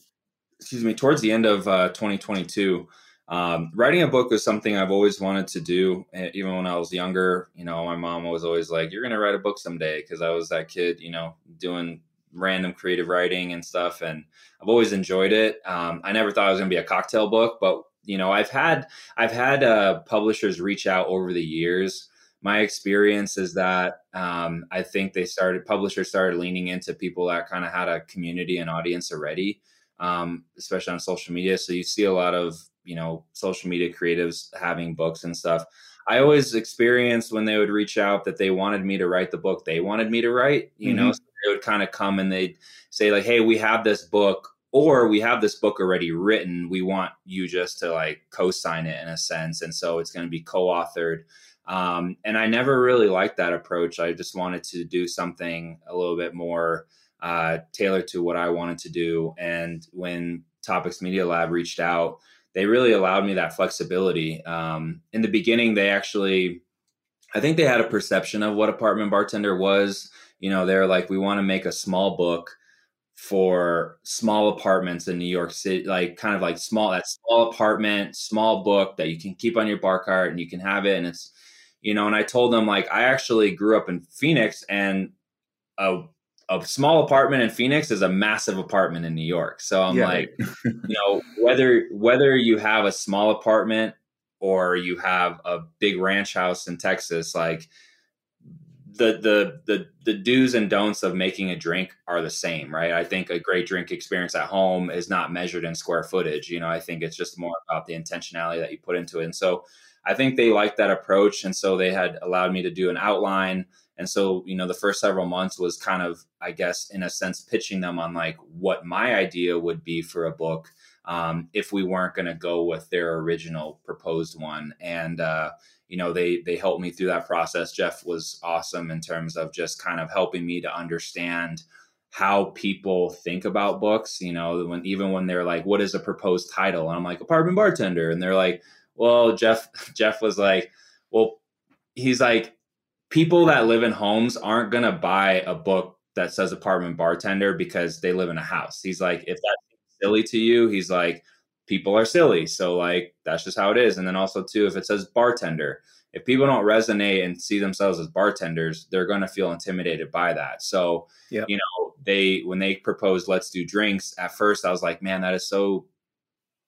excuse me towards the end of uh, 2022 um, writing a book was something I've always wanted to do. Even when I was younger, you know, my mom was always like, "You're going to write a book someday," because I was that kid, you know, doing random creative writing and stuff. And I've always enjoyed it. Um, I never thought it was going to be a cocktail book, but you know, I've had I've had uh, publishers reach out over the years. My experience is that um, I think they started publishers started leaning into people that kind of had a community and audience already, um, especially on social media. So you see a lot of you know social media creatives having books and stuff. I always experienced when they would reach out that they wanted me to write the book they wanted me to write you mm-hmm. know so they would kind of come and they'd say like hey we have this book or we have this book already written. We want you just to like co-sign it in a sense and so it's going to be co-authored. Um, and i never really liked that approach. I just wanted to do something a little bit more uh, tailored to what i wanted to do. And when Topix Media Lab reached out they really allowed me that flexibility. Um, in the beginning, they actually, I think they had a perception of what apartment bartender was. You know, they're like, we want to make a small book for small apartments in New York City, like kind of like small, that small apartment, small book that you can keep on your bar cart and you can have it. And it's, you know, and I told them like, I actually grew up in Phoenix and a a small apartment in Phoenix is a massive apartment in New York. So I'm yeah. like, you know, whether whether you have a small apartment or you have a big ranch house in Texas, like the the the the do's and don'ts of making a drink are the same, right? I think a great drink experience at home is not measured in square footage. You know, I think it's just more about the intentionality that you put into it. And so I think they liked that approach, and so they had allowed me to do an outline and so you know the first several months was kind of i guess in a sense pitching them on like what my idea would be for a book um, if we weren't going to go with their original proposed one. And uh, you know they they helped me through that process. Jeff was awesome in terms of just kind of helping me to understand how people think about books you know when even when they're like what is a proposed title? And i'm like apartment bartender. And they're like well jeff jeff was like well he's like people that live in homes aren't going to buy a book that says apartment bartender because they live in a house. He's like if that's silly to you he's like people are silly. So like that's just how it is. And then also too if it says bartender if people don't resonate and see themselves as bartenders they're going to feel intimidated by that. So Yep. you know they when they proposed let's do drinks at first i was like man that is so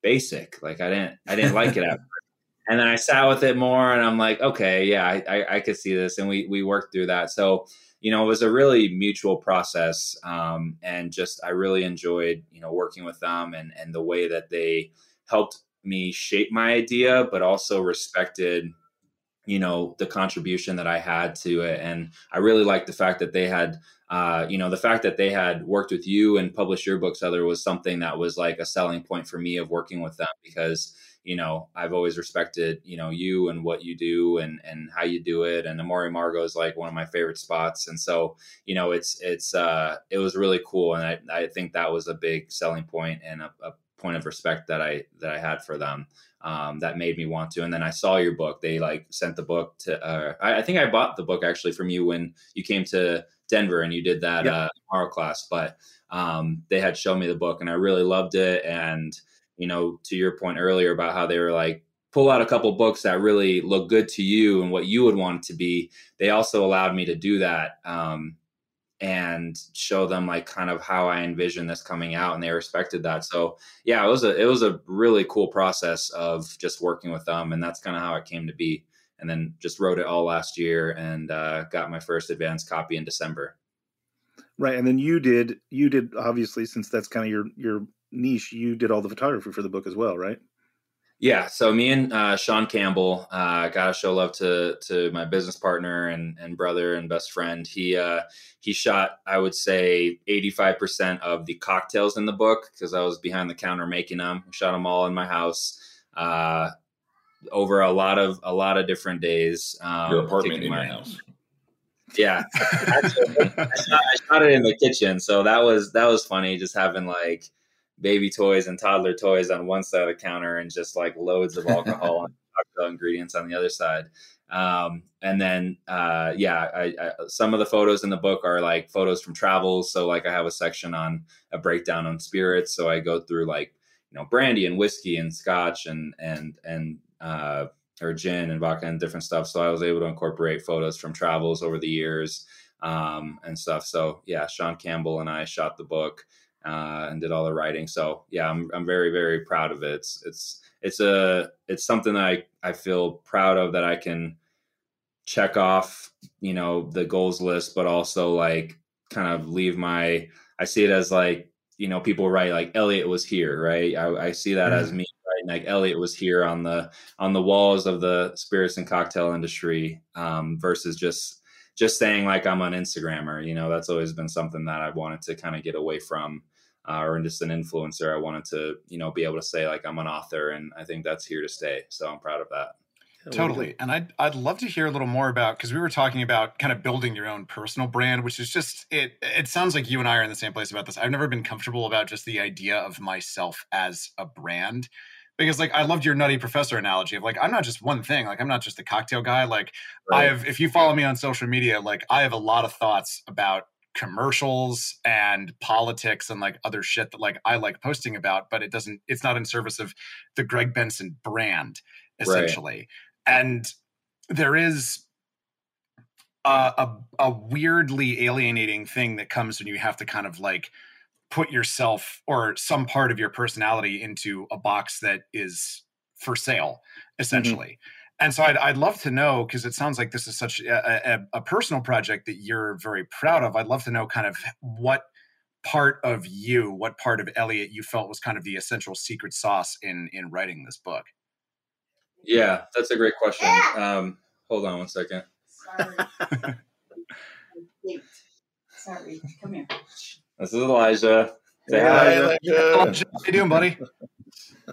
basic. Like i didn't i didn't like it at first and then i sat with it more and i'm like okay yeah i i, I could see this. And we we worked through that. So you know it was a really mutual process um, and just i really enjoyed you know working with them and and the way that they helped me shape my idea but also respected you know the contribution that i had to it. And i really liked the fact that they had uh, you know the fact that they had worked with you and published your books other was something that was like a selling point for me of working with them because you know i've always respected you know you and what you do and and how you do it and Amor y Amargo is like one of my favorite spots and so you know it's it's uh it was really cool and i i think that was a big selling point and a, a point of respect that i that i had for them um, that made me want to. And then I saw your book. They like sent the book to. Uh, I, I think I bought the book actually from you when you came to Denver and you did that Yep. uh, amaro class. But um, they had shown me the book, and I really loved it. And you know, to your point earlier about how they were like pull out a couple books that really look good to you and what you would want it to be. They also allowed me to do that. Um, and show them like kind of how I envision this coming out, and they respected that. So yeah, it was a it was a really cool process of just working with them, and that's kind of how it came to be. And then just wrote it all last year, and uh, got my first advanced copy in December. Right, and then you did you did obviously since that's kind of your your niche. You did all the photography for the book as well, right? Yeah, so me and uh, Sean Campbell, uh, gotta show love to to my business partner and and brother and best friend. He uh, he shot, I would say, eighty five percent of the cocktails in the book because I was behind the counter making them. Shot them all in my house uh, over a lot of a lot of different days. Um, Your apartment in my- your house. yeah, I, shot, I shot it in the kitchen, so that was that was funny. Just having like baby toys and toddler toys on one side of the counter, and just like loads of alcohol and cocktail ingredients on the other side. Um, and then uh, yeah, I, I, some of the photos in the book are like photos from travels. So like I have a section on a breakdown on spirits. So I go through like you know brandy and whiskey and scotch and and and uh, or gin and vodka and different stuff. So I was able to incorporate photos from travels over the years um, and stuff. So yeah, Sean Campbell and I shot the book uh, and did all the writing. So yeah, I'm I'm very very proud of it. It's it's it's a it's something that I I feel proud of that I can check off you know the goals list, but also like kind of leave my I see it as like you know people write like Elliott was here, right? I, I see that as me writing like Elliott was here on the on the walls of the spirits and cocktail industry um, versus just just saying like I'm an Instagrammer. You know, that's always been something that I wanted to kind of get away from. Uh, or just an influencer. I wanted to, you know, be able to say like I'm an author, and I think that's here to stay. So I'm proud of that. Totally. And I'd, I'd love to hear a little more about because we were talking about kind of building your own personal brand, which is just it it sounds like you and I are in the same place about this. I've never been comfortable about just the idea of myself as a brand. Because like I loved your nutty professor analogy of like I'm not just one thing, like I'm not just a cocktail guy. Like I have if you follow me on social media, like I have a lot of thoughts about commercials and politics and like other shit that like I like posting about, but it doesn't it's not in service of the Greg Benson brand, Right. essentially. And there is a, a, a weirdly alienating thing that comes when you have to kind of like put yourself or some part of your personality into a box that is for sale mm-hmm. essentially and so I'd, I'd love to know because it sounds like this is such a, a, a personal project that you're very proud of i'd love to know kind of what part of you what part of Elliott you felt was kind of the essential secret sauce in in writing this book Yeah, that's a great question. Um, hold on one second. Sorry, come here. This is Elijah. Say Hey, hi. Elijah. Elijah, How you doing, buddy?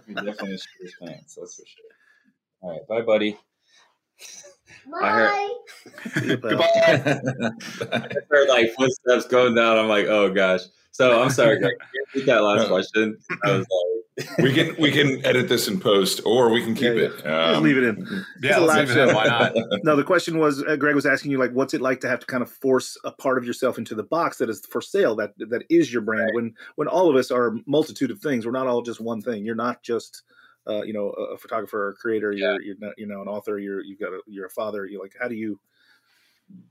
He definitely shit his pants, that's for sure. All right, bye, buddy. I heard, See you, pal. I heard like footsteps going down. I'm like, oh gosh. So I'm sorry, Greg. Can you Repeat that last question. I was like, we can we can edit this in post, or we can keep Yeah, it. Just Um, leave it in. Yeah, a live leave it in. Why not? No, the question was uh, Greg was asking you like, what's it like to have to kind of force a part of yourself into the box that is for sale that that is your brand when when all of us are a multitude of things. We're not all just one thing. You're not just uh, you know a, a photographer or a creator. You're you're not, you know an author. You're you've got a, you're a father. You like how do you?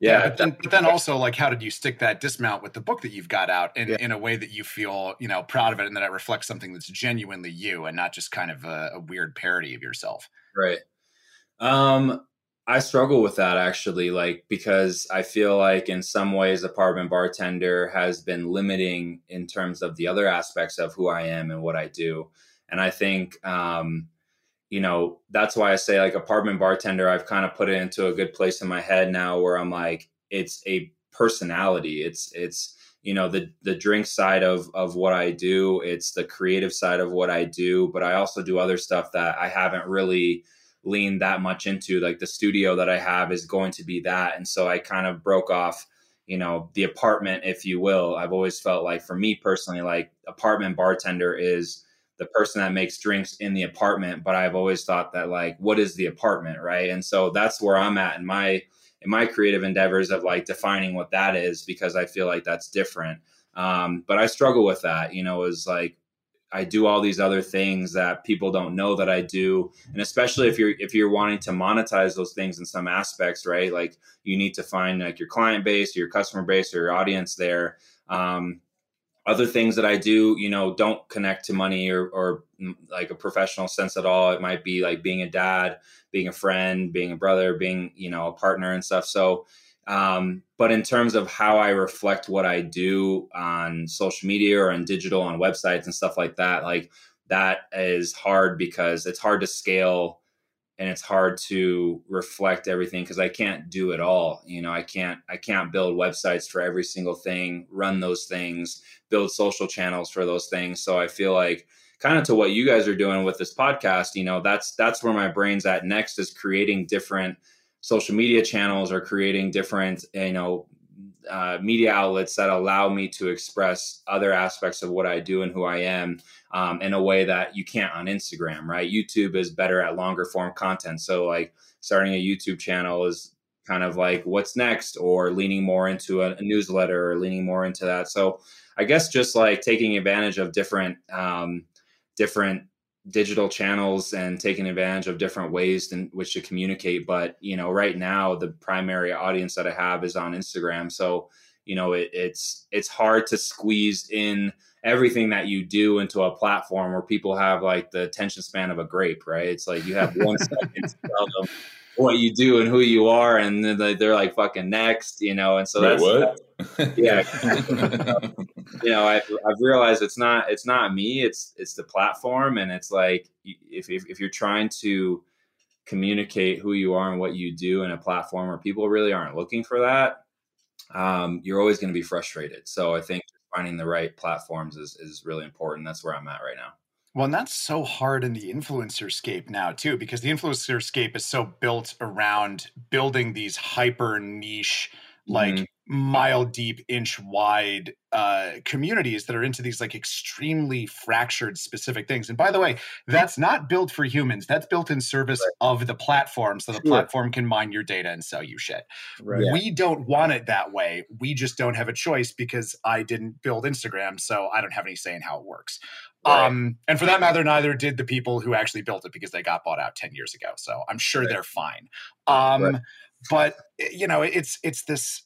Yeah, yeah, but then, but then also like how did you stick that dismount with the book that you've got out in, Yeah. in a way that you feel you know proud of it and that it reflects something that's genuinely you and not just kind of a, a weird parody of yourself Right. Um, I struggle with that actually, like because I feel like in some ways, apartment bartender has been limiting in terms of the other aspects of who I am and what I do, and I think, um, you know, that's why I say like apartment bartender. I've kind of put it into a good place in my head now, where I'm like, it's a personality. It's it's you know the the drink side of of what I do. It's the creative side of what I do, but I also do other stuff that I haven't really leaned that much into like the studio that i have is going to be that and so i kind of broke off you know the apartment if you will i've always felt like for me personally like apartment bartender is the person that makes drinks in the apartment but i've always thought that like what is the apartment right and so that's where i'm at in my in my creative endeavors of like defining what that is because i feel like that's different um but i struggle with that you know is like I do all these other things that people don't know that I do, and especially if you're if you're wanting to monetize those things in some aspects, right? Like you need to find like your client base, your customer base, or your audience there. Um, other things that I do, you know, don't connect to money or, or mm, like a professional sense at all. It might be like being a dad, being a friend, being a brother, being you know a partner and stuff. So um, but in terms of how I reflect what I do on social media or on digital, on websites and stuff like that, like that is hard because it's hard to scale and it's hard to reflect everything because I can't do it all. You know, I can't I can't build websites for every single thing, run those things, build social channels for those things. So I feel like kind of to what you guys are doing with this podcast, you know, that's that's where my brain's at next is creating different social media channels or creating different you know uh, media outlets that allow me to express other aspects of what I do and who I am um, in a way that you can't on Instagram, right? YouTube is better at longer form content. So, like, starting a YouTube channel is kind of like what's next, or leaning more into a, a newsletter or leaning more into that. So, I guess just like taking advantage of different, um, different digital channels and taking advantage of different ways in which to communicate. But you know right now the primary audience that i have is on instagram. So you know it, it's it's hard to squeeze in everything that you do into a platform where people have like the attention span of a grape right? It's like you have one second to tell them what you do and who you are and they're like fucking next you know and so Wait, that's what? yeah. You know I've, I've realized it's not it's not me it's it's the platform and it's like if, if, if you're trying to communicate who you are and what you do in a platform where people really aren't looking for that um, you're always going to be frustrated. So i think finding the right platforms is, is really important. That's where i'm at right now Well, and that's so hard in the influencer scape now too, because the influencer scape is so built around building these hyper niche, like Mhm. Mile deep, inch wide uh, communities that are into these like extremely fractured specific things. And by the way, that's not built for humans. That's built in service of the platform, so the Sure. platform can mine your data and sell you shit. Right. We don't want it that way. We just don't have a choice because I didn't build Instagram, so I don't have any say in how it works. Right. Um, and for that matter, neither did the people who actually built it because they got bought out 10 years ago. So I'm sure they're fine. Um, Right. but eh, you know, it's it's this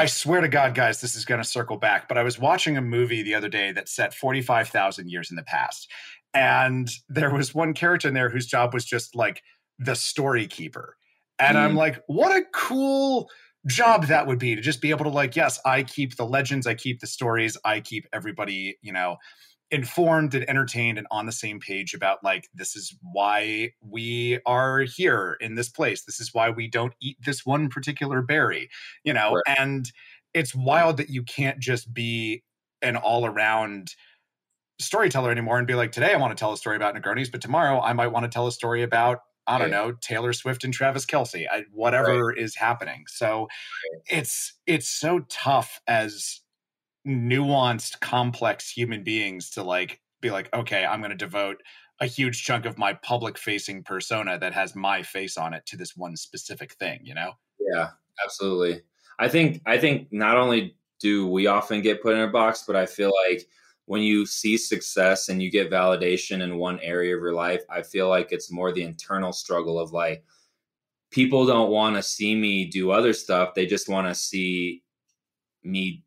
I swear to God, guys, this is going to circle back. But I was watching a movie the other day that set 45,000 years in the past. And there was one character in there whose job was just like the story keeper. And I'm Mm. like, what a cool job that would be to just be able to, like, yes, I keep the legends, I keep the stories, I keep everybody, you know, informed and entertained and on the same page about like this is why we are here in this place this is why we don't eat this one particular berry you know Right. and it's wild that you can't just be an all around storyteller anymore and be like, today I want to tell a story about Negronis, but tomorrow I might want to tell a story about, I don't know, Taylor Swift and Travis Kelce, I, whatever right. is happening. So it's, it's so tough as nuanced, complex human beings to like be like, okay, I'm going to devote a huge chunk of my public facing persona that has my face on it to this one specific thing, you know? Yeah, absolutely. I think I think not only do we often get put in a box, but I feel like when you see success and you get validation in one area of your life, I feel like it's more the internal struggle of like people don't want to see me do other stuff. They just want to see me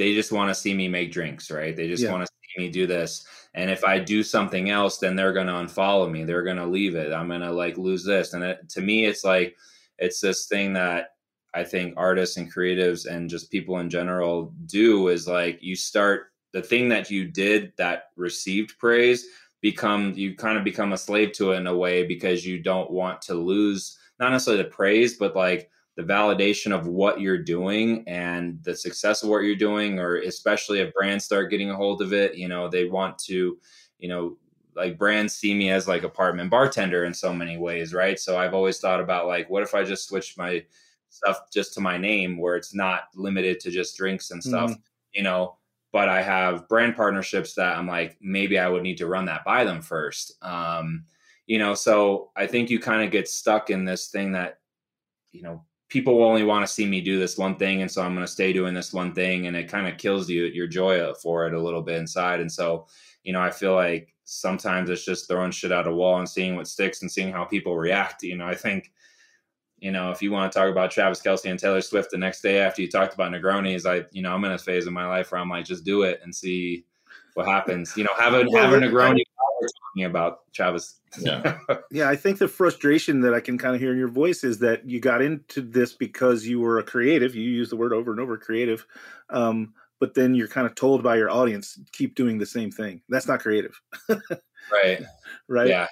they just want to see me make drinks, right? They just yeah. want to see me do this. And if I do something else, then they're going to unfollow me. They're going to leave it. I'm going to like lose this. And it, to me, it's like, it's this thing that I think artists and creatives and just people in general do is like you start the thing that you did that received praise become you kind of become a slave to it in a way because you don't want to lose not necessarily the praise but like the validation of what you're doing and the success of what you're doing or especially if brands start getting a hold of it you know they want to you know like brands see me as like apartment bartender in so many ways right so i've always thought about like what if i just switch my stuff just to my name where it's not limited to just drinks and stuff, mm-hmm. you know. But I have brand partnerships that I'm like, maybe I would need to run that by them first. Um, you know, so I think you kind of get stuck in this thing that, you know, people only want to see me do this one thing. And so I'm going to stay doing this one thing. And it kind of kills you, your joy for it a little bit inside. And so, you know, I feel like sometimes it's just throwing shit at a wall and seeing what sticks and seeing how people react. You know, I think you know, if you want to talk about Travis Kelce and Taylor Swift the next day after you talked about Negronis, I, you know, I'm in a phase of my life where I'm like, just do it and see what happens. You know, have a have a Negroni talking about Travis. Yeah, yeah. I think the frustration that I can kind of hear in your voice is that you got into this because you were a creative. You use the word over and over, creative. Um, but then you're kind of told by your audience, keep doing the same thing. That's not creative. right. Right. Yeah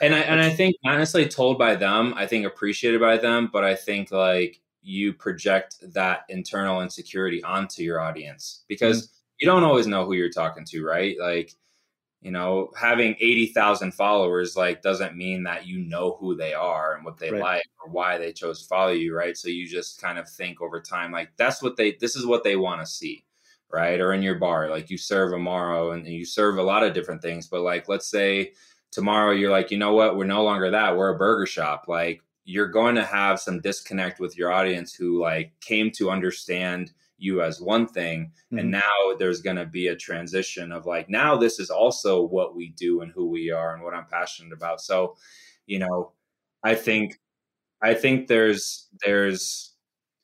and I and I think honestly told by them, I think appreciated by them, but I think like you project that internal insecurity onto your audience because mm-hmm. you don't always know who you're talking to, right? Like, you know, having 80,000 followers like doesn't mean that you know who they are and what they right. like or why they chose to follow you, right? So you just kind of think over time like that's what they this is what they want to see, right? Or in your bar, like you serve Amaro and you serve a lot of different things, but like let's say tomorrow you're like, you know what, we're no longer that. We're a burger shop. Like you're going to have some disconnect with your audience who like came to understand you as one thing mm-hmm. and now there's going to be a transition of like now this is also what we do and who we are and what I'm passionate about. So, you know, I think I think there's there's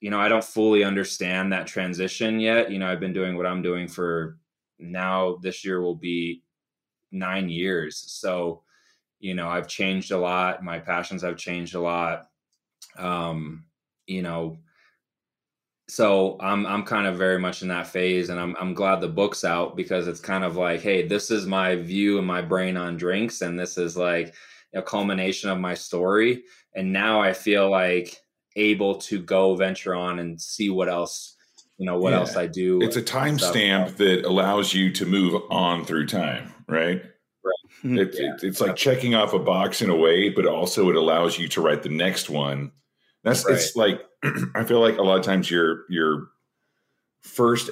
you know, I don't fully understand that transition yet. You know, I've been doing what I'm doing for now this year will be nine years. So, you know, I've changed a lot. My passions have changed a lot. Um, you know, so I'm I'm kind of very much in that phase, and I'm I'm glad the book's out because it's kind of like, hey, this is my view and my brain on drinks, and this is like a culmination of my story. And now I feel like able to go venture on and see what else you know what yeah. else I do. It's a timestamp that allows you to move on through time, right? Right. Mm-hmm. It, yeah. it, it's like checking off a box in a way, but also it allows you to write the next one. That's right. it's like I feel like a lot of times your your first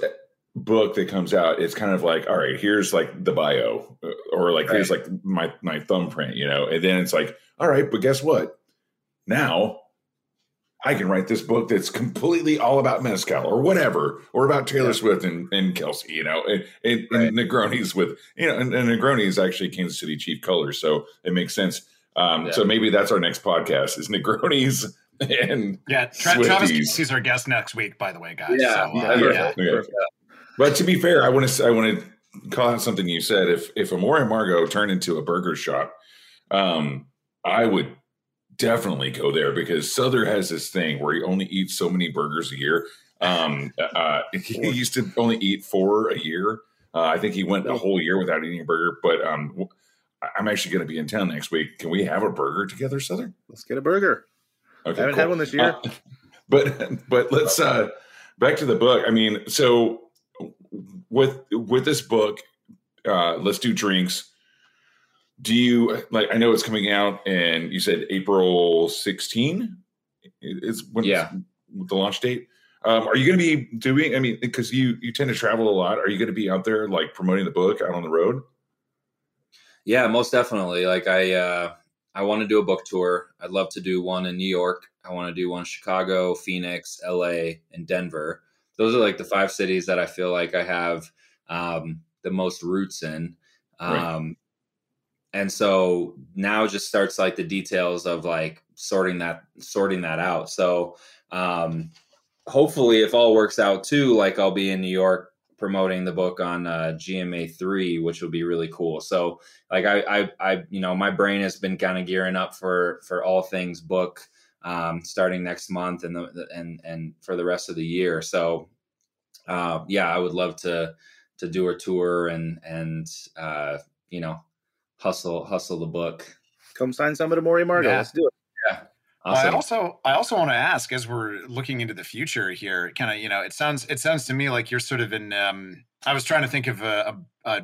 book that comes out, it's kind of like, all right, here's like the bio, uh, or like right. here's like my my thumbprint, you know, and then it's like, all right, but guess what? Now I can write this book that's completely all about mezcal or whatever, or about Taylor yeah. Swift and, and Kelce, you know, and, and, right. and Negronis with, you know, and, and Negroni is actually Kansas City Chief Color, So it makes sense. Um, yeah. So maybe that's our next podcast is Negronis and yeah, Tra- Travis Kelce's our guest next week, by the way, guys. Yeah. So, uh, yeah. yeah. But to be fair, I want to, I want to call out something you said. If, if Amor y Amargo turned into a burger shop, um, I would definitely go there because Sother has this thing where he only eats so many burgers a year. Um, uh, he used to only eat four a year. Uh, I think he went a whole year without eating a burger. But um, I'm actually going to be in town next week. Can we have a burger together, Sother? Let's get a burger. Okay, I haven't cool. had one this year. Uh, but but let's uh, back to the book. I mean, so with with this book, uh, let's do drinks. Do you like? I know it's coming out, and you said April 16 is when Yeah. the launch date. Um, are you going to be doing? I mean, because you you tend to travel a lot. Are you going to be out there like promoting the book out on the road? Yeah, most definitely. Like I uh I want to do a book tour. I'd love to do one in New York. I want to do one in Chicago, Phoenix, LA, and Denver. Those are like the five cities that I feel like I have um the most roots in. Um Right. and so now just starts like the details of like sorting that sorting that out. So um hopefully if all works out too, like I'll be in New York promoting the book on uh, GMA three, which will be really cool. So like I, I, I, you know, my brain has been kind of gearing up for for all things book um, starting next month and the and and for the rest of the year. So uh, yeah, I would love to to do a tour and and uh, you know hustle hustle the book. Come sign some of the Amor y Amargo. Yeah. Let's do it. Yeah. I also I also want to ask as we're looking into the future here, kind of you know, it sounds it sounds to me like you're sort of in. Um, I was trying to think of a a, a,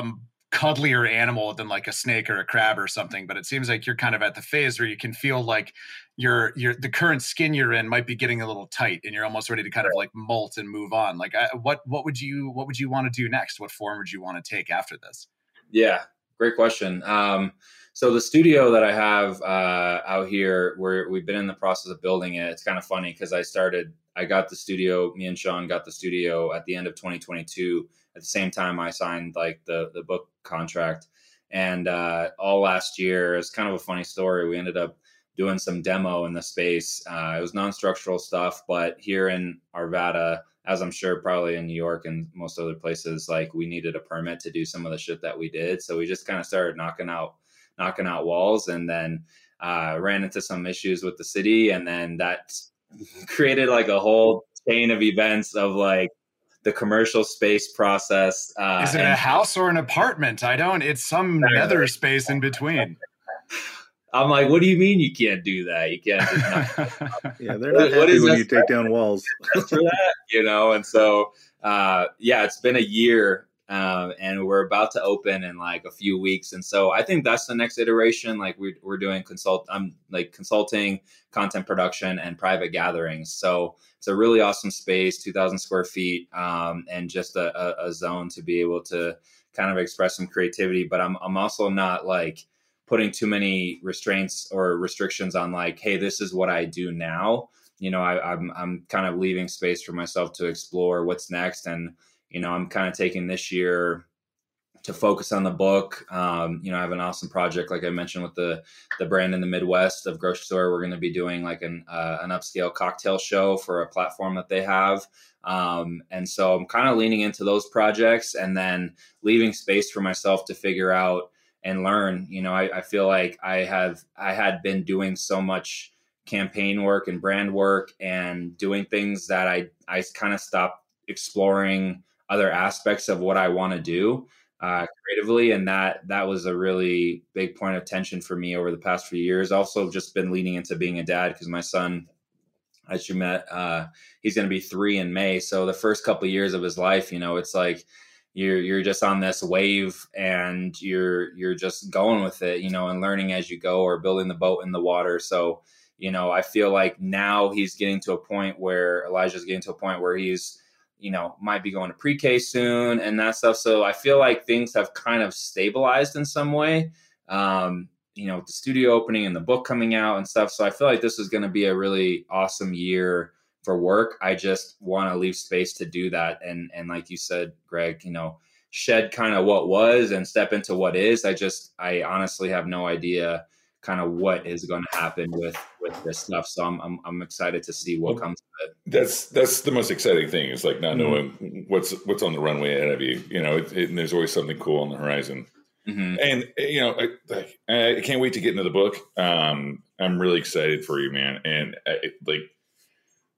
a cuddlier animal than like a snake or a crab or something, but it seems like you're kind of at the phase where you can feel like your your the current skin you're in might be getting a little tight, and you're almost ready to kind of like molt and move on. Like, I, what what would you what would you want to do next? What form would you want to take after this? Yeah, great question. Um, so the studio that I have uh, out here, where we've been in the process of building it, it's kind of funny because I started, I got the studio. Me and Sean got the studio at the end of 2022. At the same time, I signed like the the book contract, and uh, all last year it's kind of a funny story. We ended up doing some demo in the space. Uh, it was non-structural stuff, but here in Arvada, as I'm sure probably in New York and most other places, like we needed a permit to do some of the shit that we did. So we just kind of started knocking out knocking out walls and then uh, ran into some issues with the city and then that created like a whole chain of events of like the commercial space process. Uh, Is it and- a house or an apartment? I don't. It's some nether space in between. I'm like, what do you mean you can't do that? You can't. do that. Yeah, they're not what happy is when you take down walls. for that, you know. And so, uh, yeah, it's been a year, um, and we're about to open in like a few weeks. And so, I think that's the next iteration. Like we're we're doing consult, I'm like consulting, content production, and private gatherings. So it's a really awesome space, two thousand square feet, um, and just a, a, a zone to be able to kind of express some creativity. But I'm I'm also not like putting too many restraints or restrictions on like, hey, this is what I do now you know, I, I'm I'm kind of leaving space for myself to explore what's next, and you know, I'm kind of taking this year to focus on the book. Um, you know, I have an awesome project, like I mentioned, with the the brand in the Midwest of grocery store. We're going to be doing like an uh, an upscale cocktail show for a platform that they have, um, and so I'm kind of leaning into those projects, and then leaving space for myself to figure out and learn. You know, I, I feel like I have I had been doing so much campaign work and brand work and doing things that I I kind of stopped exploring other aspects of what I want to do uh, creatively, and that that was a really big point of tension for me over the past few years. Also, just been leaning into being a dad because my son, as you met, uh, he's going to be three in May. So the first couple of years of his life, you know, it's like you're you're just on this wave and you're you're just going with it, you know, and learning as you go or building the boat in the water. So you know, I feel like now he's getting to a point where Elijah's getting to a point where he's, you know, might be going to pre-K soon and that stuff. So I feel like things have kind of stabilized in some way. Um, you know, with the studio opening and the book coming out and stuff. So I feel like this is going to be a really awesome year for work. I just want to leave space to do that. And and like you said, Greg, you know, shed kind of what was and step into what is. I just I honestly have no idea kind of what is going to happen with with this stuff. So I'm I'm, I'm excited to see what Well, comes of it. That's that's the most exciting thing is like not Mhm. knowing what's what's on the runway ahead of you. You know, it, it, and there's always something cool on the horizon. Mhm. And you know, I, like, I can't wait to get into the book. Um, I'm really excited for you, man. And I, like,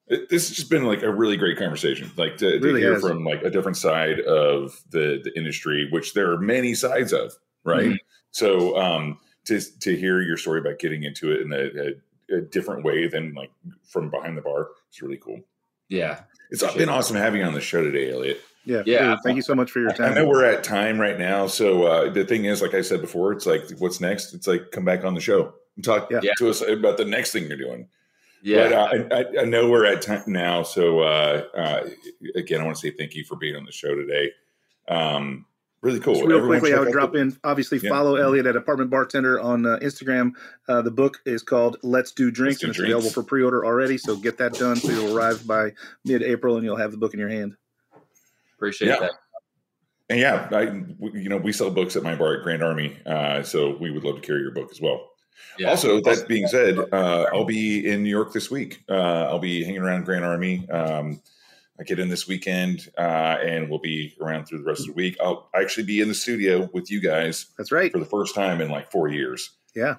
it, this has just been like a really great conversation. Like to, to Really hear has. from like a different side of the the industry, which there are many sides of, right? Mhm. So um, to to hear your story about getting into it in a, a, a different way than like from behind the bar is really cool. Yeah. It's been awesome having you on the show today, Elliott. Yeah. Yeah. dude, Thank you so much for your time. I time. know we're at time right now, so uh, the thing is, like I said before, it's like, what's next? It's like, come back on the show and talk Yeah. to us about the next thing you're doing. Yeah. But uh, I, I, I know we're at time now, so uh, uh, again, I want to say thank you for being on the show today. Um, really cool. Just real Everyone quickly, I would drop the- in. Obviously, Yeah. follow Elliott at Apartment Bartender on uh, Instagram. Uh, the book is called Let's Do Drinks, Do and it's Drinks. available for pre-order already. So get that done, so you'll arrive by mid-April, and you'll have the book in your hand. Appreciate Yeah. that. And yeah, I, you know, we sell books at my bar at Grand Army, uh, so we would love to carry your book as well. Yeah. Also, that being said, uh, I'll be in New York this week. Uh, I'll be hanging around Grand Army. Um, I get in this weekend, uh, and we'll be around through the rest of the week. I'll actually be in the studio with you guys That's right. for the first time in like four years. Yeah.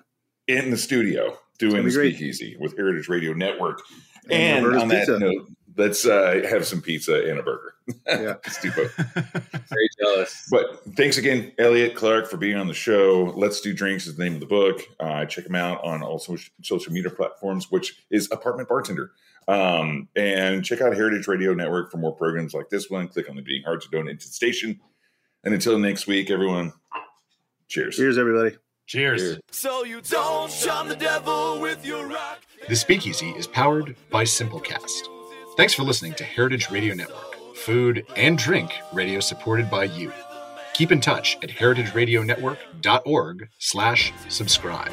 In the studio doing the be great. Speakeasy with Heritage Radio Network. And And, Roberta's on that Pizza. note, let's uh, have some pizza and a burger. Yeah. let's do both. Very jealous. But thanks again, Elliott Clark, for being on the show. Let's Do Drinks is the name of the book. Uh, check him out on all social, social media platforms, which is Apartment Bartender. Um, and check out Heritage Radio Network for more programs like this one. Click on the Being Hard to Donate to the station. And until next week, everyone, cheers. Cheers, everybody. Cheers. So you don't shun the devil with your rock. The Speakeasy is powered by Simplecast. Thanks for listening to Heritage Radio Network, food and drink radio supported by you. Keep in touch at heritageradionetwork.org slash subscribe.